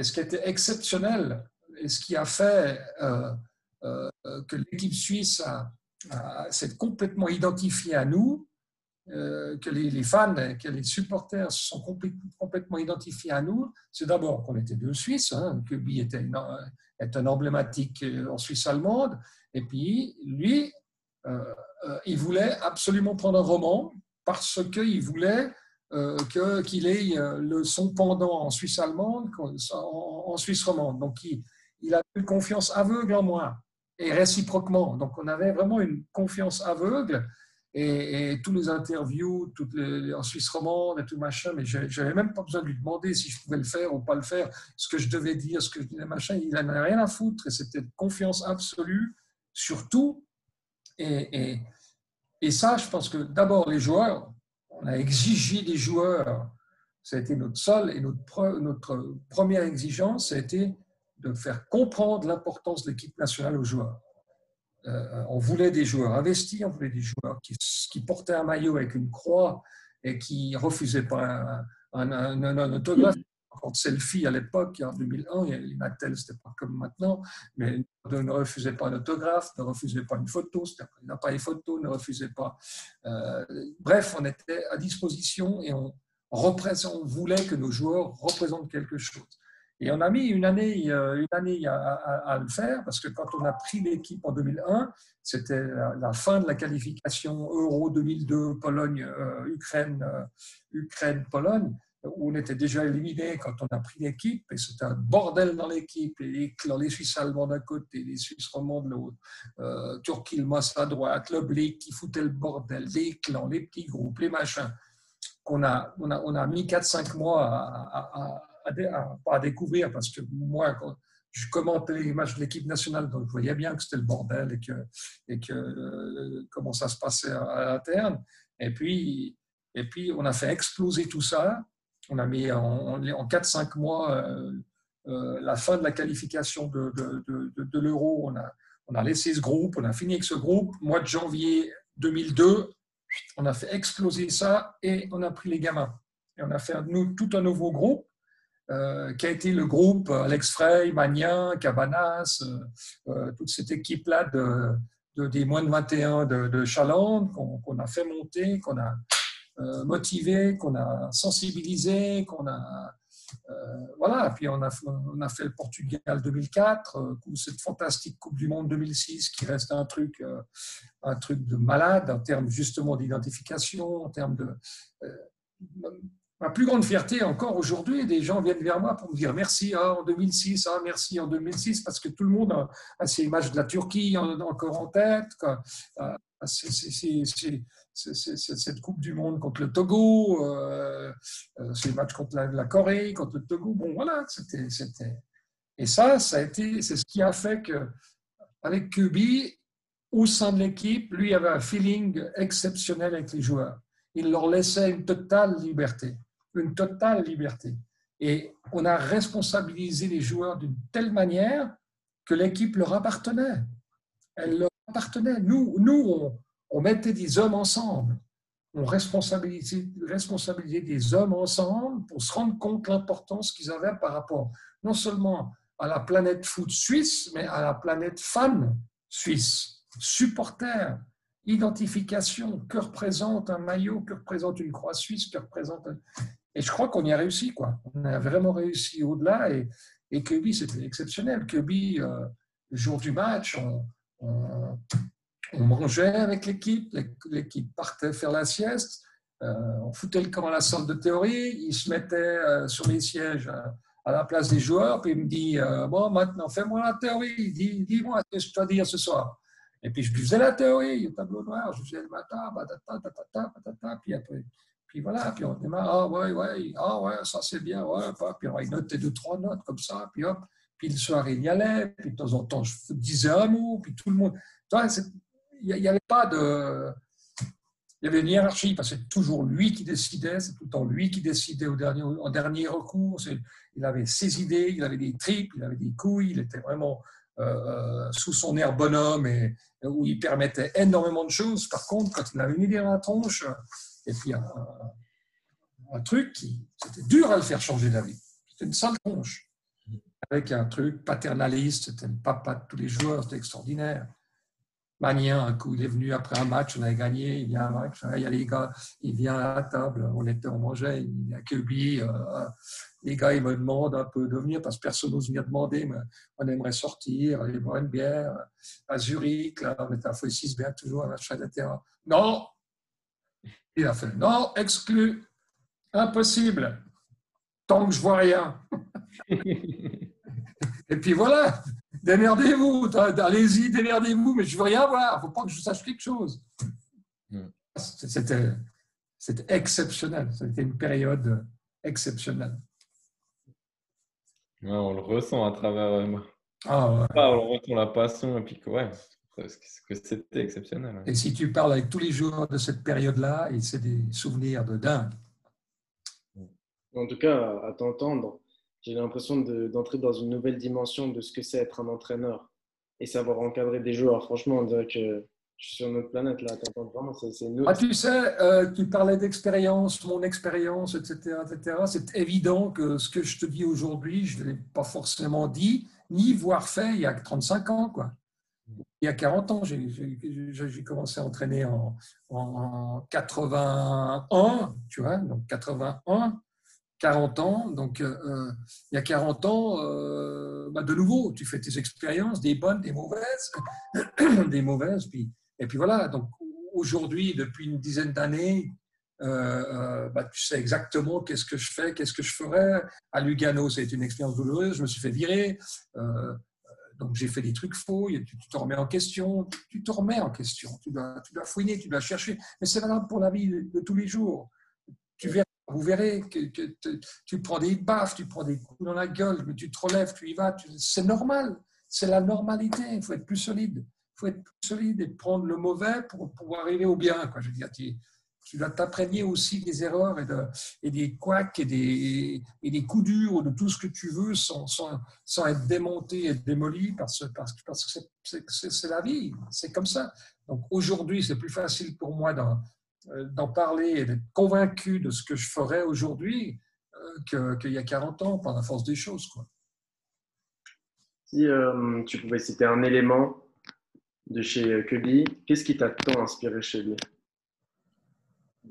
Speaker 3: ce qui était exceptionnel, et ce qui a fait que l'équipe suisse s'est complètement identifiée à nous, euh, que les, fans, que les supporters se sont complètement identifiés à nous, c'est d'abord qu'on était deux Suisses, hein, que Bi était, est un emblématique en Suisse allemande, et puis lui, euh, il voulait absolument prendre un roman parce qu'il voulait qu'il ait le, son pendant en Suisse allemande en, Suisse romande. Donc il, il a eu confiance aveugle en moi et réciproquement. Donc, on avait vraiment une confiance aveugle. Et, tous les interviews, toutes les, en Suisse romande et tout machin, mais je n'avais même pas besoin de lui demander si je pouvais le faire ou pas le faire, ce que je devais dire, ce que je disais, machin. Il n'en avait rien à foutre et c'était confiance absolue sur tout. Et, ça, je pense que d'abord, les joueurs, on a exigé des joueurs, ça a été notre seule et notre, notre première exigence, ça a été de faire comprendre l'importance de l'équipe nationale aux joueurs. Euh, on voulait des joueurs investis, on voulait des joueurs qui, portaient un maillot avec une croix et qui refusaient pas un, un, autographe. Quand selfie à l'époque, en 2001, les Mattel, ce n'était pas comme maintenant, mais ne refusaient pas un autographe, ne refusaient pas une photo, n'a pas les photos, ne refusaient pas. Euh, bref, on était à disposition et on voulait que nos joueurs représentent quelque chose. Et on a mis une année, euh, une année à, le faire, parce que quand on a pris l'équipe en 2001, c'était la, fin de la qualification Euro 2002, Pologne, euh, Ukraine, euh, Ukraine, Pologne, où on était déjà éliminé quand on a pris l'équipe, et c'était un bordel dans l'équipe, les, les Suisses allemands d'un côté, les Suisses romands de l'autre, euh, Turquilmas à droite, le qui foutait le bordel, les clans, les petits groupes, les machins. qu'on a, on, a, on a mis 4-5 mois à, pas à découvrir parce que moi, quand je commentais les matchs de l'équipe nationale, donc je voyais bien que c'était le bordel et que, et que euh, comment ça se passait à, l'interne. Et puis, et puis, on a fait exploser tout ça. On a mis en, en 4-5 mois, euh, la fin de la qualification de, de, de, l'euro, on a, on a laissé ce groupe, on a fini avec ce groupe. Mois de janvier 2002, on a fait exploser ça et on a pris les gamins. Et on a fait nous, tout un nouveau groupe euh, qui a été le groupe Alex Frey, Magnin, Cabanas, euh, euh, toute cette équipe-là de, des moins de 21 de, de Chaland qu'on a fait monter, qu'on a motivé, qu'on a sensibilisé, qu'on a voilà, puis on a, on a fait le Portugal 2004, cette fantastique Coupe du Monde 2006 qui reste un truc, un truc de malade en termes justement d'identification, en termes de ma plus grande fierté encore aujourd'hui, des gens viennent vers moi pour me dire merci ah, en 2006, ah, merci en 2006, parce que tout le monde a, ces images de la Turquie encore en tête. Ah, cette Coupe du Monde contre le Togo, euh, euh, ces matchs contre la, Corée, contre le Togo. Bon, voilà, c'était. Et ça, ça a été, c'est ce qui a fait que, avec Kubi, au sein de l'équipe, lui avait un feeling exceptionnel avec les joueurs. Il leur laissait une totale liberté une totale liberté. Et on a responsabilisé les joueurs d'une telle manière que l'équipe leur appartenait. Elle leur appartenait. Nous, nous on, mettait des hommes ensemble. On responsabilisait, des hommes ensemble pour se rendre compte de l'importance qu'ils avaient par rapport non seulement à la planète foot suisse, mais à la planète fan suisse, supporters, identification, que représente un maillot, que représente une croix suisse, que représente et je crois qu'on y a réussi, quoi. On a vraiment réussi au-delà. Et, et Kirby, c'était exceptionnel. Kirby, euh, le jour du match, on, mangeait avec l'équipe, l'équipe partait faire la sieste, euh, on foutait le camp à la salle de théorie, il se mettait euh, sur les sièges à la place des joueurs, puis il me dit Bon, maintenant, fais-moi la théorie, dis-moi ce que je dois dire ce soir. Et puis je lui faisais la théorie, le tableau noir, je faisais le matin, puis après, puis voilà, puis on démarre, ah ouais, ouais, ah ouais, ça c'est bien, ouais, puis on notait deux, trois notes comme ça, puis hop, puis le soir il y allait, puis de temps en temps je disais un mot, puis tout le monde. Il n'y avait pas de. Il y avait une hiérarchie, parce que c'est toujours lui qui décidait, c'est tout le temps lui qui décidait au dernier, en dernier recours. Il avait ses idées, il avait des tripes, il avait des couilles, il était vraiment euh, euh, sous son air bonhomme et où il permettait énormément de choses. Par contre, quand il avait une idée dans la tronche, et puis un, truc qui, c'était dur à le faire changer d'avis. C'était une sale tronche. Avec un truc paternaliste, c'était le papa de tous les joueurs, c'était extraordinaire. Magnin, un coup, il est venu après un match, on avait gagné, il vient, il y a les gars, il vient à la table, on était, on mangeait, il a Kirby, euh, les gars, ils me demandent un peu de venir parce que personne n'ose venir demander, mais on aimerait sortir, aller boire une bière à Zurich, là, on était à Foy bien toujours à la terrain. Non, il a fait non, exclu, impossible, tant que je vois rien. Et puis voilà, démerdez-vous, allez-y, démerdez-vous, mais je veux rien voir, il ne faut pas que je sache quelque chose. C'était, exceptionnel, c'était une période exceptionnelle.
Speaker 2: on le ressent à travers. Euh, ah, ah, on ressent la passion et puis ouais, que c'était exceptionnel.
Speaker 3: Et si tu parles avec tous les joueurs de cette période-là, c'est des souvenirs de dingue.
Speaker 1: En tout cas, à t'entendre, j'ai l'impression d'entrer dans une nouvelle dimension de ce que c'est être un entraîneur et savoir encadrer des joueurs. Franchement, on dirait que je suis sur notre planète là. Vraiment, c'est,
Speaker 3: ah, tu sais, euh, tu parlais d'expérience, mon expérience, etc., etc. C'est évident que ce que je te dis aujourd'hui, je ne l'ai pas forcément dit, ni voire fait il y a 35 ans. Quoi il y a 40 ans. J'ai commencé à entraîner en, en, 81, tu vois, donc 81, 40 ans. Donc, euh, euh, il y a 40 ans, euh, bah, de nouveau, tu fais tes expériences, des bonnes, des mauvaises, des mauvaises. Et puis voilà, donc aujourd'hui, depuis une dizaine d'années, bah, tu sais exactement qu'est-ce que je fais, qu'est-ce que je ferais. À Lugano, c'est une expérience douloureuse, je me suis fait virer. Donc j'ai fait des trucs faux, tu, te remets en question, tu, te remets en question, tu dois, tu dois, fouiner, tu dois chercher. Mais c'est valable pour la vie de, tous les jours. Tu verras, vous verrez que, tu prends des baffes, tu prends des coups dans la gueule, mais tu te relèves, tu y vas. C'est normal, c'est la normalité. Il faut être plus solide. Il faut être plus solide et prendre le mauvais pour pouvoir arriver au bien. Quoi. Je veux dire, tu, dois t'imprégner aussi des erreurs et, de, et des couacs et des, coups durs de tout ce que tu veux sans, être démonté et démoli parce, parce, parce que c'est la vie, c'est comme ça. Donc aujourd'hui, c'est plus facile pour moi d'en parler et d'être convaincu de ce que je ferais aujourd'hui qu'il y a 40 ans par la force des choses. Quoi.
Speaker 1: Si euh, tu pouvais citer un élément de chez Kirby, qu'est-ce qui t'a tant inspiré chez lui?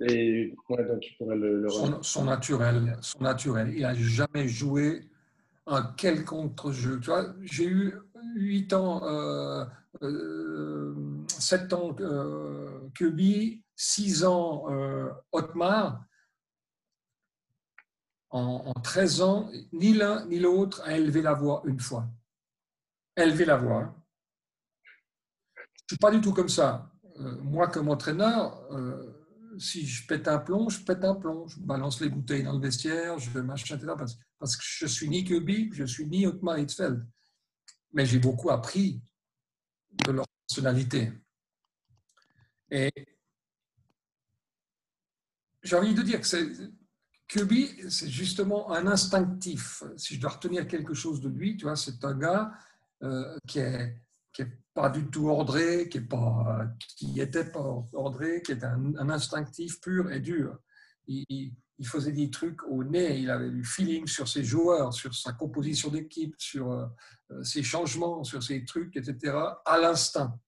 Speaker 3: Et tu pourrais le, son, naturel, son naturel. Il n'a jamais joué un quelconque jeu. Tu vois, j'ai eu 8 ans, euh, euh, 7 ans euh, Kirby, 6 ans Otmar en, 13 ans, ni l'un ni l'autre a élevé la voix une fois. Élevé la voix. Je ne suis pas du tout comme ça. Euh, moi, comme entraîneur, euh, si je pète un plomb, je pète un plomb. Je balance les bouteilles dans le vestiaire, je machin, etc. Parce, que je suis ni Kirby, je suis ni Otmar Hitzfeld. Mais j'ai beaucoup appris de leur personnalité. Et j'ai envie de dire que Kirby, c'est justement un instinctif. Si je dois retenir quelque chose de lui, tu vois, c'est un gars euh, qui est qui est pas du tout ordré, qui est pas, était ordré, qui est un, instinctif pur et dur. Il, faisait des trucs au nez, il avait du feeling sur ses joueurs, sur sa composition d'équipe, sur euh, ses changements, sur ses trucs, etc. À l'instinct,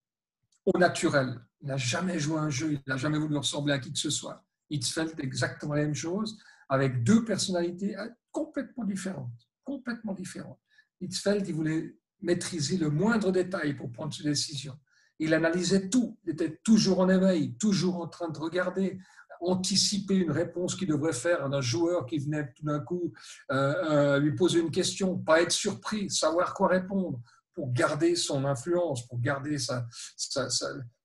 Speaker 3: au naturel. Il n'a jamais joué un jeu, il n'a jamais voulu ressembler à qui que ce soit. Hitzfeld, exactement la même chose avec deux personnalités euh, complètement différentes. Complètement différentes. Hitzfeld, il voulait maîtriser le moindre détail pour prendre ses décisions. Il analysait tout, il était toujours en éveil, toujours en train de regarder, anticiper une réponse qu'il devrait faire à un joueur qui venait tout d'un coup euh, euh, lui poser une question, pas être surpris, savoir quoi répondre, pour garder son influence, pour garder sa,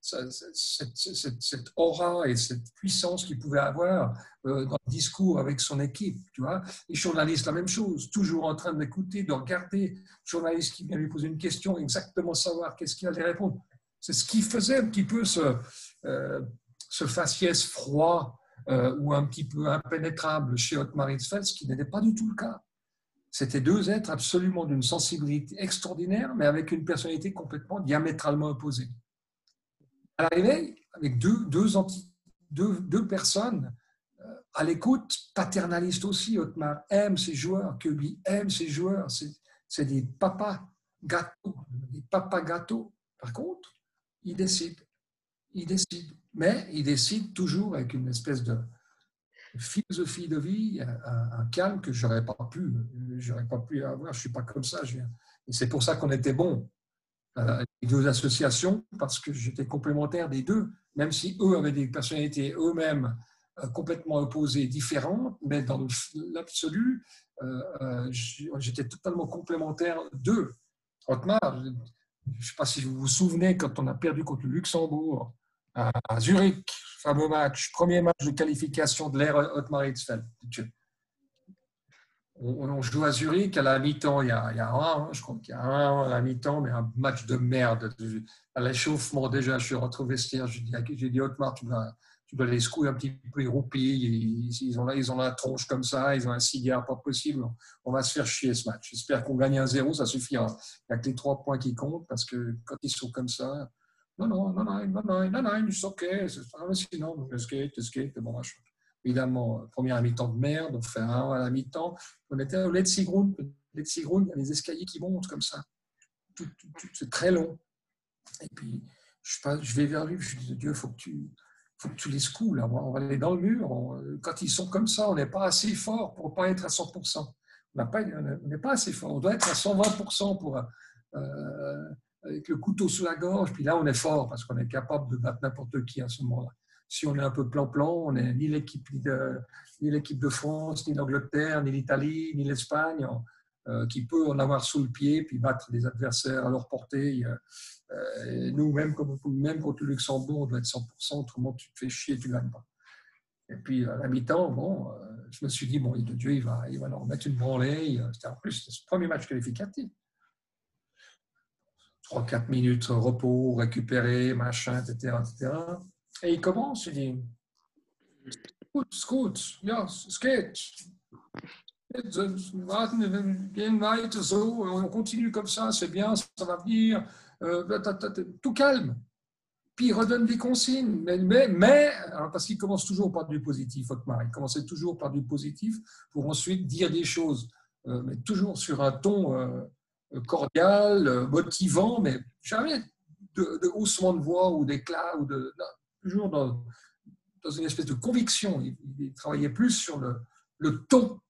Speaker 3: cette, aura et cette puissance qu'il pouvait avoir euh, dans le discours avec son équipe. Tu vois Les journalistes, la même chose, toujours en train d'écouter, de regarder, le journaliste qui vient lui poser une question, exactement savoir qu'est-ce qu'il allait répondre. C'est ce qui faisait un petit peu ce, euh, faciès froid euh, ou un petit peu impénétrable chez Otmar Hitzfeld, ce qui n'était pas du tout le cas. C'était deux êtres absolument d'une sensibilité extraordinaire, mais avec une personnalité complètement diamétralement opposée. À l'arrivée, avec deux, personnes euh, à l'écoute, paternaliste aussi, Otmar aime ses joueurs, Kirby aime ses joueurs, c'est des papas gâteaux, des papas gâteaux. Par contre, il décide, il décide, mais il décide toujours avec une espèce de, philosophie de vie, un, calme que j'aurais pas pu, j'aurais pas pu avoir. Je suis pas comme ça. et c'est pour ça qu'on était bon euh, les associations parce que j'étais complémentaire des deux, même si eux avaient des personnalités eux-mêmes euh, complètement opposées, différentes, mais dans l'absolu, euh, j'étais totalement complémentaire d'eux. Otmar, je ne sais pas si vous vous souvenez, quand on a perdu contre le Luxembourg à Zurich, fameux match, premier match de qualification de l'ère Otmar Hitzfeld. On, joue à Zurich à la mi-temps, il, y a, un, je crois qu'il y a un à la mi-temps, mais un match de merde. À l'échauffement, déjà, je suis rentré au j'ai dit, Otmar, tu dois, tu dois les secouer un petit peu, ils roupillent, ils, ont, ils ont la tronche comme ça, ils ont un cigare pas possible. On va se faire chier ce match. J'espère qu'on gagne un zéro, ça suffira. Il n'y a que les trois points qui comptent, parce que quand ils sont comme ça, non, non, non, non, non, non, non, non, it's okay. Sinon, skate, skate, bon machin. Évidemment, première mi-temps de merde, on fait un à la mi-temps. On était au Letzigrund. Letzigrund, il y a des escaliers qui montent comme ça. C'est très long. Et puis, je, vais vers lui, je dis, Dieu, faut que tu, faut que tu les secoues, là. On va aller dans le mur. quand ils sont comme ça, on n'est pas assez fort pour ne pas être à 100%. On n'est pas assez fort. On doit être à 120% pour, euh, avec le couteau sous la gorge, puis là on est fort parce qu'on est capable de battre n'importe qui à ce moment-là. Si on est un peu plan-plan, on n'est ni l'équipe de, ni l'équipe de France, ni l'Angleterre, ni l'Italie, ni l'Espagne, euh, qui peut en avoir sous le pied puis battre des adversaires à leur portée. Euh, nous, même, comme, même contre le Luxembourg, on doit être 100%, autrement tu te fais chier, tu ne gagnes pas. Et puis à la mi-temps, bon, euh, je me suis dit, bon, Dieu, il va, il va leur mettre une branlée. C'était en plus ce premier match qualificatif. 3-4 minutes repos, récupérer, machin, etc., etc. Et il commence, il dit Gut, gut. Ja, es geht. Warten, weiter, so, on continue comme ça, c'est bien, ça va venir. Euh, tout calme. Puis il redonne des consignes. Mais, mais, mais alors parce qu'il commence toujours par du positif, Otmar. Il commençait toujours par du positif pour ensuite dire des choses, euh, mais toujours sur un ton euh, cordial, motivant, mais jamais de, de haussement de voix ou d'éclat, ou de, toujours dans, une espèce de conviction. Il, travaillait plus sur le, le ton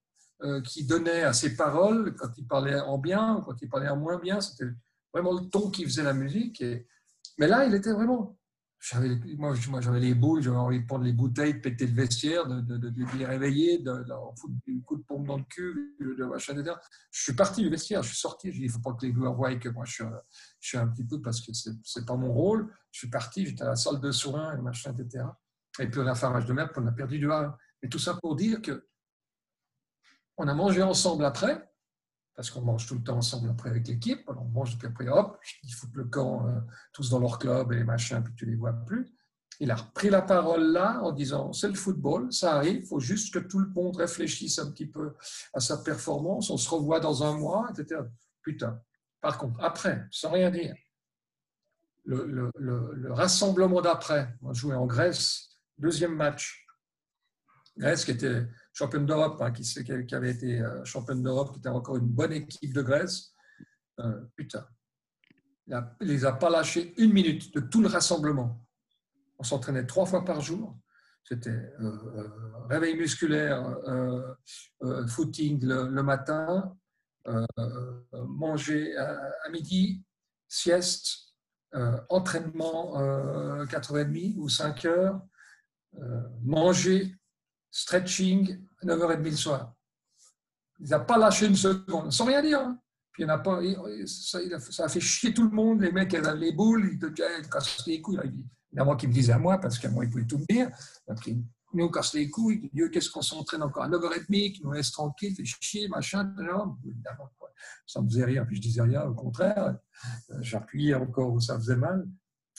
Speaker 3: euh, qu'il donnait à ses paroles quand il parlait en bien ou quand il parlait en moins bien. C'était vraiment le ton qui faisait la musique. Et, mais là, il était vraiment. Moi, moi j'avais les boules, j'avais envie de prendre les bouteilles, de péter le vestiaire, de, les réveiller, de, foutre un coup de pompe dans le cul, de machin, etc. Je suis parti du vestiaire, je suis sorti, je dit il ne faut pas que les joueurs voient que moi je suis, un petit peu, parce que ce n'est pas mon rôle. Je suis parti, j'étais à la salle de soins, et machin, etc. Et puis on a fait un de merde, on a perdu du 1. Mais tout ça pour dire que on a mangé ensemble après, parce qu'on mange tout le temps ensemble après avec l'équipe. On mange, puis après, hop, ils foutent le camp euh, tous dans leur club et les machins, puis tu les vois plus. Il a repris la parole là en disant c'est le football, ça arrive, il faut juste que tout le monde réfléchisse un petit peu à sa performance, on se revoit dans un mois, etc. Putain. Par contre, après, sans rien dire, le, le rassemblement d'après, on jouait en Grèce, deuxième match. Grèce qui était championne d'Europe, hein, qui, avait été euh, championne d'Europe, qui était encore une bonne équipe de Grèce. Euh, putain, il ne les a pas lâchés une minute de tout le rassemblement. On s'entraînait trois fois par jour. C'était euh, réveil musculaire, footing le, matin, manger à, midi, sieste, entraînement 4h30 ou 5 heures, manger stretching, 9h30 le soir. Il n'a pas lâché une seconde, sans rien dire. Hein. Puis il a pas, ça, a fait chier tout le monde, les mecs, ils avaient les boules, ils te cassent les couilles. Il y a moi qui me disait à moi, parce qu'à moi, il pouvait tout me dire. Donc, il nous casse les couilles, Dieu, qu'est-ce qu'on s'entraîne encore à 9h30, qu'il nous laisse tranquille, fait chier, machin. Ça me faisait rien, puis je disais rien, au contraire. J'appuyais encore où ça faisait mal.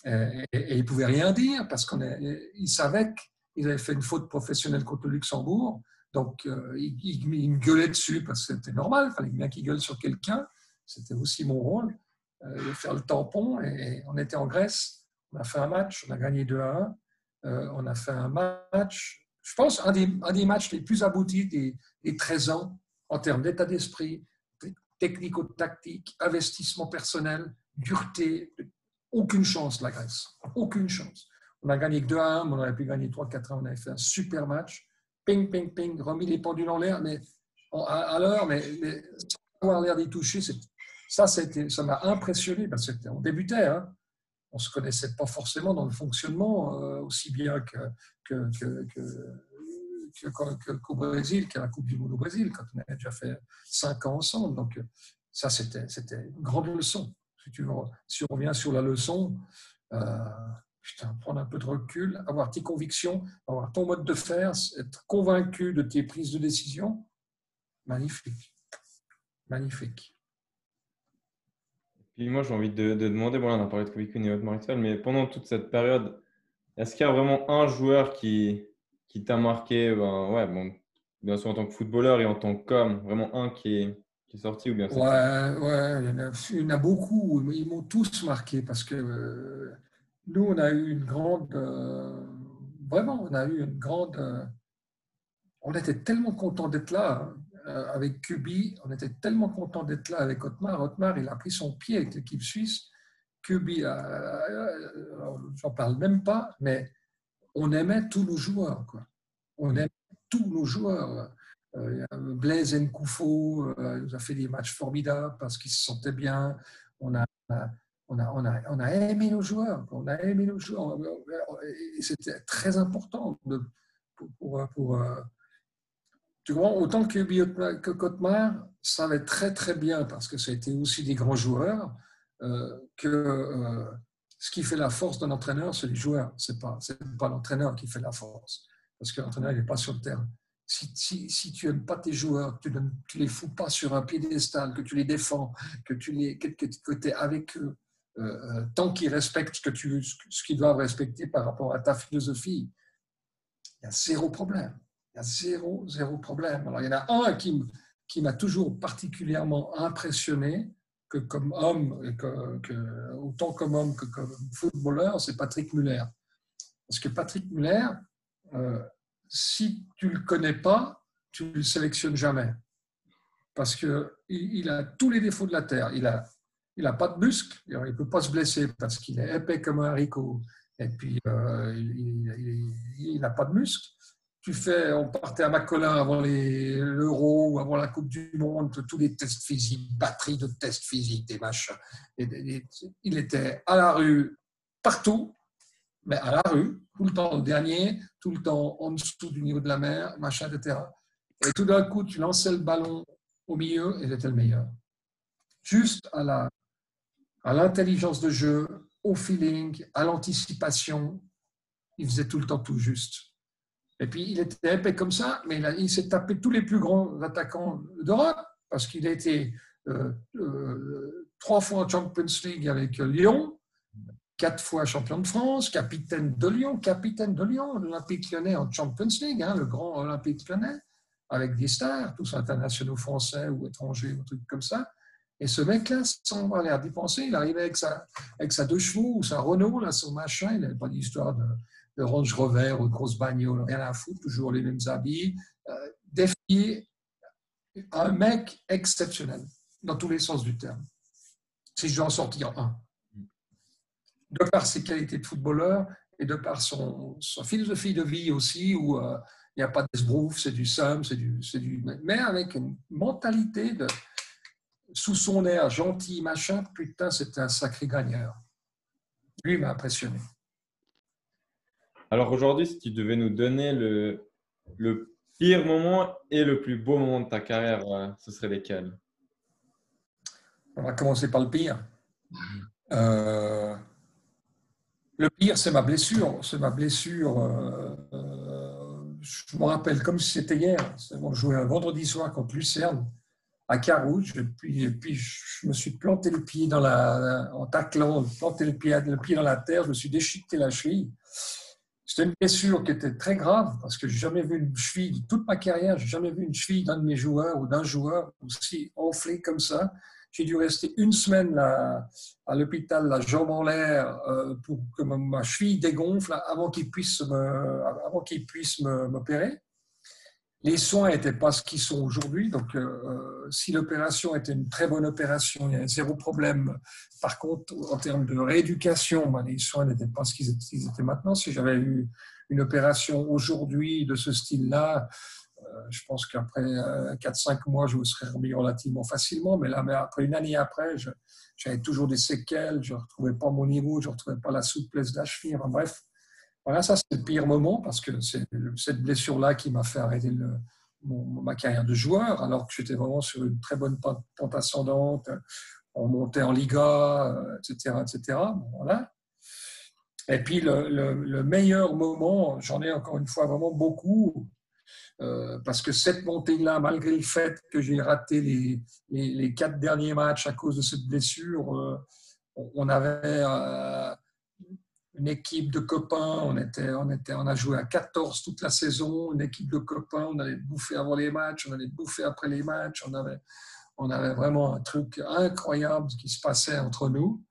Speaker 3: Et, et, il ne pouvait rien dire, parce qu'il savait que il avait fait une faute professionnelle contre le Luxembourg, donc euh, me gueulait dessus parce que c'était normal, il fallait bien qu'il gueule sur quelqu'un. C'était aussi mon rôle, euh, de faire le tampon. Et, on était en Grèce, on a fait un match, on a gagné 2 à 1. Euh, on a fait un match, je pense, un des, un des matchs les plus aboutis des, des 13 ans en termes d'état d'esprit, technico-tactique, investissement personnel, dureté. Aucune chance, la Grèce. Aucune chance. On a gagné que 2 à 1, mais on aurait pu gagner 3-4 1. On avait fait un super match. Ping, ping, ping, remis les pendules en l'air, mais à, l'heure, mais, sans avoir l'air d'y toucher, ça, ça m'a impressionné parce qu'on débutait. Hein. On ne se connaissait pas forcément dans le fonctionnement euh, aussi bien que, que, que, qu'au Brésil, qu'à la Coupe du Monde au Brésil, quand on avait déjà fait 5 ans ensemble. Donc, ça, c'était, une grande leçon. Si on revient sur la leçon, euh, putain, prendre un peu de recul, avoir tes convictions, avoir ton mode de faire, être convaincu de tes prises de décision. Magnifique. Magnifique.
Speaker 2: Puis moi, j'ai envie de, demander, bon, on a parlé de Kobe et Otmar mais pendant toute cette période, est-ce qu'il y a vraiment un joueur qui, qui t'a marqué, ben, ouais, bon, bien sûr en tant que footballeur et en tant qu'homme, vraiment un qui est, qui est sorti ou bien
Speaker 3: Ouais, ouais il, y en a, il, y en a, beaucoup. Ils m'ont tous marqué parce que euh, nous, on a eu une grande. Euh, vraiment, on a eu une grande. Euh, on était tellement contents d'être là euh, avec Kubi. On était tellement contents d'être là avec Otmar. Otmar, il a pris son pied avec l'équipe suisse. Kubi, j'en parle même pas, mais on aimait tous nos joueurs. Quoi. On aimait tous nos joueurs. Blaise Nkoufo nous a fait des matchs formidables parce qu'il se sentait bien. On a, on a, on, a, on a, aimé nos joueurs, on a aimé nos joueurs. C'était très important de, pour, pour, euh, tu vois, autant que, que savait très très bien, parce que été aussi des grands joueurs, euh, que euh, ce qui fait la force d'un entraîneur, c'est les joueurs, c'est pas, pas l'entraîneur qui fait la force, parce que l'entraîneur n'est pas sur le terrain. Si, si, si tu n'aimes pas tes joueurs, tu ne les fous pas sur un piédestal, que tu les défends, que tu les, que, que tu es avec eux, euh, euh, tant qu'ils respectent ce qu'ils doivent respecter par rapport à ta philosophie, il y a zéro problème. Il y a zéro, zéro problème. Alors, il y en a un qui, m'a toujours particulièrement impressionné, autant comme homme que comme footballeur, c'est Patrick Muller. Parce que Patrick Muller, euh, si tu ne le connais pas, tu ne le sélectionnes jamais. Parce qu'il il a tous les défauts de la terre. Il n'a il a pas de muscle, il ne peut pas se blesser parce qu'il est épais comme un haricot. Et puis, euh, il n'a pas de muscle. Tu fais, on partait à Macolin avant l'Euro ou avant la Coupe du Monde, tous les tests physiques, batterie de tests physiques, des machins. il était à la rue partout, mais à la rue, tout le temps le dernier, tout le temps en dessous du niveau de la mer, machin, etc. Et tout d'un coup, tu lançais le ballon au milieu et était le meilleur. Juste à la à l'intelligence de jeu, au feeling, à l'anticipation, il faisait tout le temps tout juste. Et puis, il était épais comme ça, mais il, s'est tapé tous les plus grands attaquants d'Europe, parce qu'il a été euh, euh, trois fois en Champions League avec Lyon, quatre fois champion de France, capitaine de Lyon, capitaine de Lyon, l'Olympique lyonnais en Champions League, hein, le grand Olympique lyonnais, avec des stars, tous internationaux français ou étrangers, ou trucs comme ça. Et ce mec-là, sans l'air d'y penser, il arrivait avec sa, avec sa deux chevaux ou sa Renault, là, son machin, il n'avait pas d'histoire de, de Range Rover ou de grosse bagnole, rien à foutre, toujours les mêmes habits. Euh, défier un mec exceptionnel, dans tous les sens du terme. Si je dois en sortir un. De par ses qualités de footballeur et de par son, sa philosophie de vie aussi, où euh, il n'y a pas d'esbrouf, c'est du somme, c'est du, du. Mais avec une mentalité de sous son air gentil, machin, putain, c'était un sacré gagneur. Lui m'a impressionné.
Speaker 2: Alors aujourd'hui, si tu devais nous donner le, le pire moment et le plus beau moment de ta carrière, euh, ce serait lesquels?
Speaker 3: On va commencer par le pire. Euh, le pire, c'est ma blessure. C'est ma blessure. Euh, je me rappelle comme si c'était hier. On jouait un vendredi soir contre Lucerne à Carouge. Et puis, puis, je me suis planté le pied dans la, en taclant, planté le pied, le pied dans la terre, je me suis déchiqueté la cheville. C'était une blessure qui était très grave parce que j'ai jamais vu une cheville, de toute ma carrière, j'ai jamais vu une cheville d'un de mes joueurs ou d'un joueur aussi enflée comme ça. J'ai dû rester une semaine à l'hôpital, la jambe en l'air, euh, pour que ma cheville dégonfle avant qu'il puisse avant qu'il puisse m'opérer. Les soins n'étaient pas ce qu'ils sont aujourd'hui. Donc, euh, euh, si l'opération était une très bonne opération, il y avait zéro problème. Par contre, en termes de rééducation, ben, les soins n'étaient pas ce qu'ils étaient, maintenant. Si j'avais eu une opération aujourd'hui de ce style-là, euh, je pense qu'après 4-5 mois, je me serais remis relativement facilement. Mais là, après une année après, j'avais toujours des séquelles, je ne retrouvais pas mon niveau, je ne retrouvais pas la souplesse de la bref, voilà, ça c'est le pire moment parce que c'est cette blessure-là qui m'a fait arrêter ma carrière de joueur alors que j'étais vraiment sur une très bonne pente ascendante. On montait en Liga, etc. etc. voilà. Et puis le, meilleur moment, j'en ai encore une fois vraiment beaucoup, euh, parce que cette montée-là, malgré le fait que j'ai raté les, les, quatre derniers matchs à cause de cette blessure, euh, on avait euh, une équipe de copains, on, était, on, était, on a joué à 14 toute la saison, une équipe de copains, on allait bouffer avant les matchs, on allait bouffer après les matchs, on avait, on avait vraiment un truc incroyable qui se passait entre nous.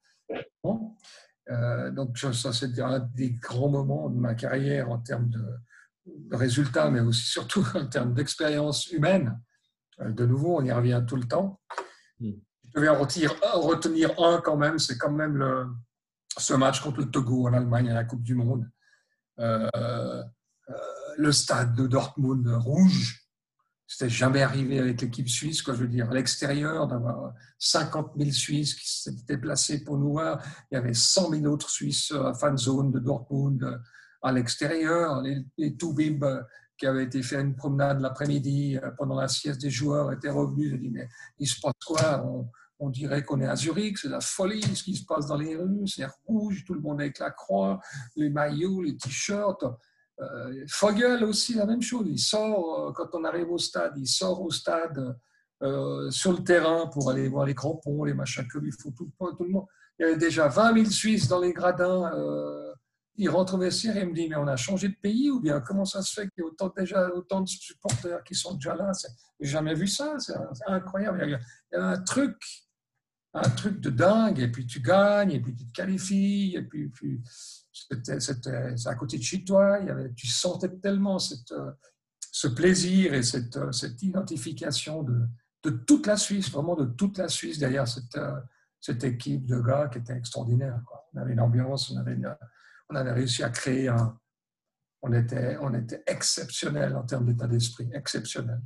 Speaker 3: Euh, donc ça, c'est un des grands moments de ma carrière en termes de, résultats, mais aussi surtout en termes d'expérience humaine. Euh, de nouveau, on y revient tout le temps. Hmm. Je vais en retenir un quand même, c'est quand même le, ce match contre le Togo en Allemagne à la Coupe du Monde. Euh, euh, le stade de Dortmund rouge, c'était jamais arrivé avec l'équipe suisse, je veux dire, à l'extérieur, d'avoir 50 000 Suisses qui s'étaient déplacés pour nous voir. Il y avait 100 000 autres Suisses à fan zone de Dortmund à l'extérieur. Les, les Toubib qui avaient été faire une promenade l'après-midi pendant la sieste des joueurs étaient revenus. J'ai dit, mais il se passe quoi? Dirait qu'on est à Zurich, c'est la folie ce qui se passe dans les rues, c'est rouge, tout le monde avec la croix, les maillots, les t-shirts. Euh, Fogel aussi, la même chose, il sort, euh, quand on arrive au stade, il sort au stade euh, sur le terrain pour aller voir les crampons, les machins comme il faut, tout, tout le monde. Il y avait déjà 20 000 Suisses dans les gradins il rentre au vestiaire et il me dit, mais on a changé de pays ou bien comment ça se fait qu'il y a autant, déjà autant de supporters qui sont déjà là? J'ai jamais vu ça, c'est incroyable. Il y, a, un truc, un truc de dingue, et puis tu gagnes, et puis tu te qualifies, et puis, puis c'était à côté de chez toi, tu sentais tellement cette, ce plaisir et cette, cette identification de, de, toute la Suisse, vraiment de toute la Suisse derrière cette, cette équipe de gars qui était extraordinaire. On avait une ambiance, on avait on avait réussi à créer un. On était, on était exceptionnel en termes d'état d'esprit, exceptionnel.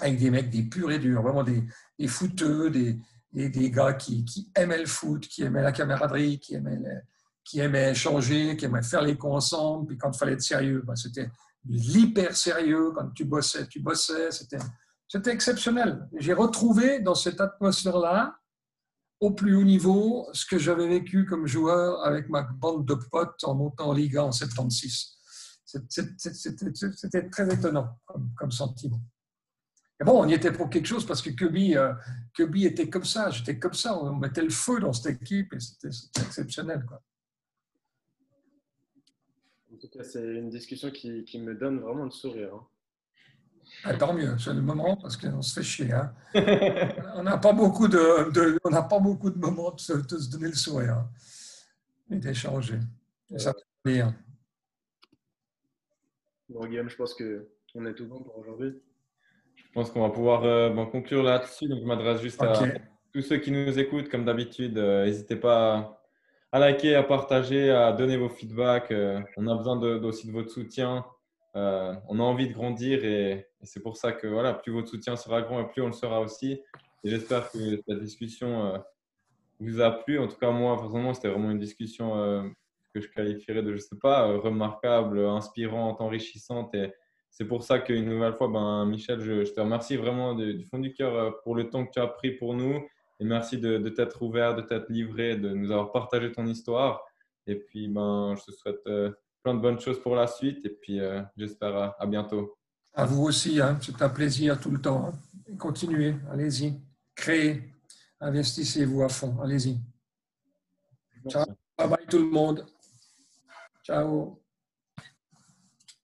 Speaker 3: Avec des mecs, des purs et durs, vraiment des, des footeux, des, des, gars qui, aimaient le foot, qui aimaient la camaraderie, qui aimaient, qui aimaient échanger, qui aimaient faire les cons ensemble. Puis quand il fallait être sérieux, ben c'était l'hyper sérieux. Quand tu bossais, tu bossais. C'était, c'était exceptionnel. J'ai retrouvé dans cette atmosphère-là au plus haut niveau ce que j'avais vécu comme joueur avec ma bande de potes en montant en Liga en 76. C'était très étonnant comme, sentiment. Et bon, on y était pour quelque chose parce que Kirby, euh, était comme ça, j'étais comme ça, on mettait le feu dans cette équipe et c'était exceptionnel. Quoi.
Speaker 1: En tout cas, c'est une discussion qui, qui, me donne vraiment le sourire. Hein.
Speaker 3: Ah, tant mieux, c'est le moment parce qu'on se fait chier. Hein. on n'a pas, beaucoup de, on pas beaucoup de moments de se, donner le sourire hein, et d'échanger. Ça fait bien.
Speaker 1: Bon, Guillaume, je pense qu'on est tout bon pour aujourd'hui.
Speaker 2: Je pense qu'on va pouvoir euh, conclure là-dessus. Donc, je m'adresse juste à tous ceux qui nous écoutent, comme d'habitude. Euh, n'hésitez pas à liker, à partager, à donner vos feedbacks. Euh, on a besoin aussi de votre soutien. Euh, on a envie de grandir et, c'est pour ça que voilà, plus votre soutien sera grand et plus on le sera aussi. Et j'espère que cette discussion euh, vous a plu. En tout cas, moi, personnellement, c'était vraiment une discussion euh, que je qualifierais de, je sais pas, remarquable, inspirante, enrichissante. Et c'est pour ça qu'une nouvelle fois, ben, Michel, je, te remercie vraiment du fond du cœur pour le temps que tu as pris pour nous. Et merci de, de t'être ouvert, de t'être livré, de nous avoir partagé ton histoire. Et puis, ben, je te souhaite plein de bonnes choses pour la suite et puis euh, j'espère à, bientôt.
Speaker 3: À vous aussi, hein. c'est un plaisir tout le temps. Hein. Continuez, allez-y, créez, investissez-vous à fond, allez-y. Ciao, bye bye tout le monde. Ciao.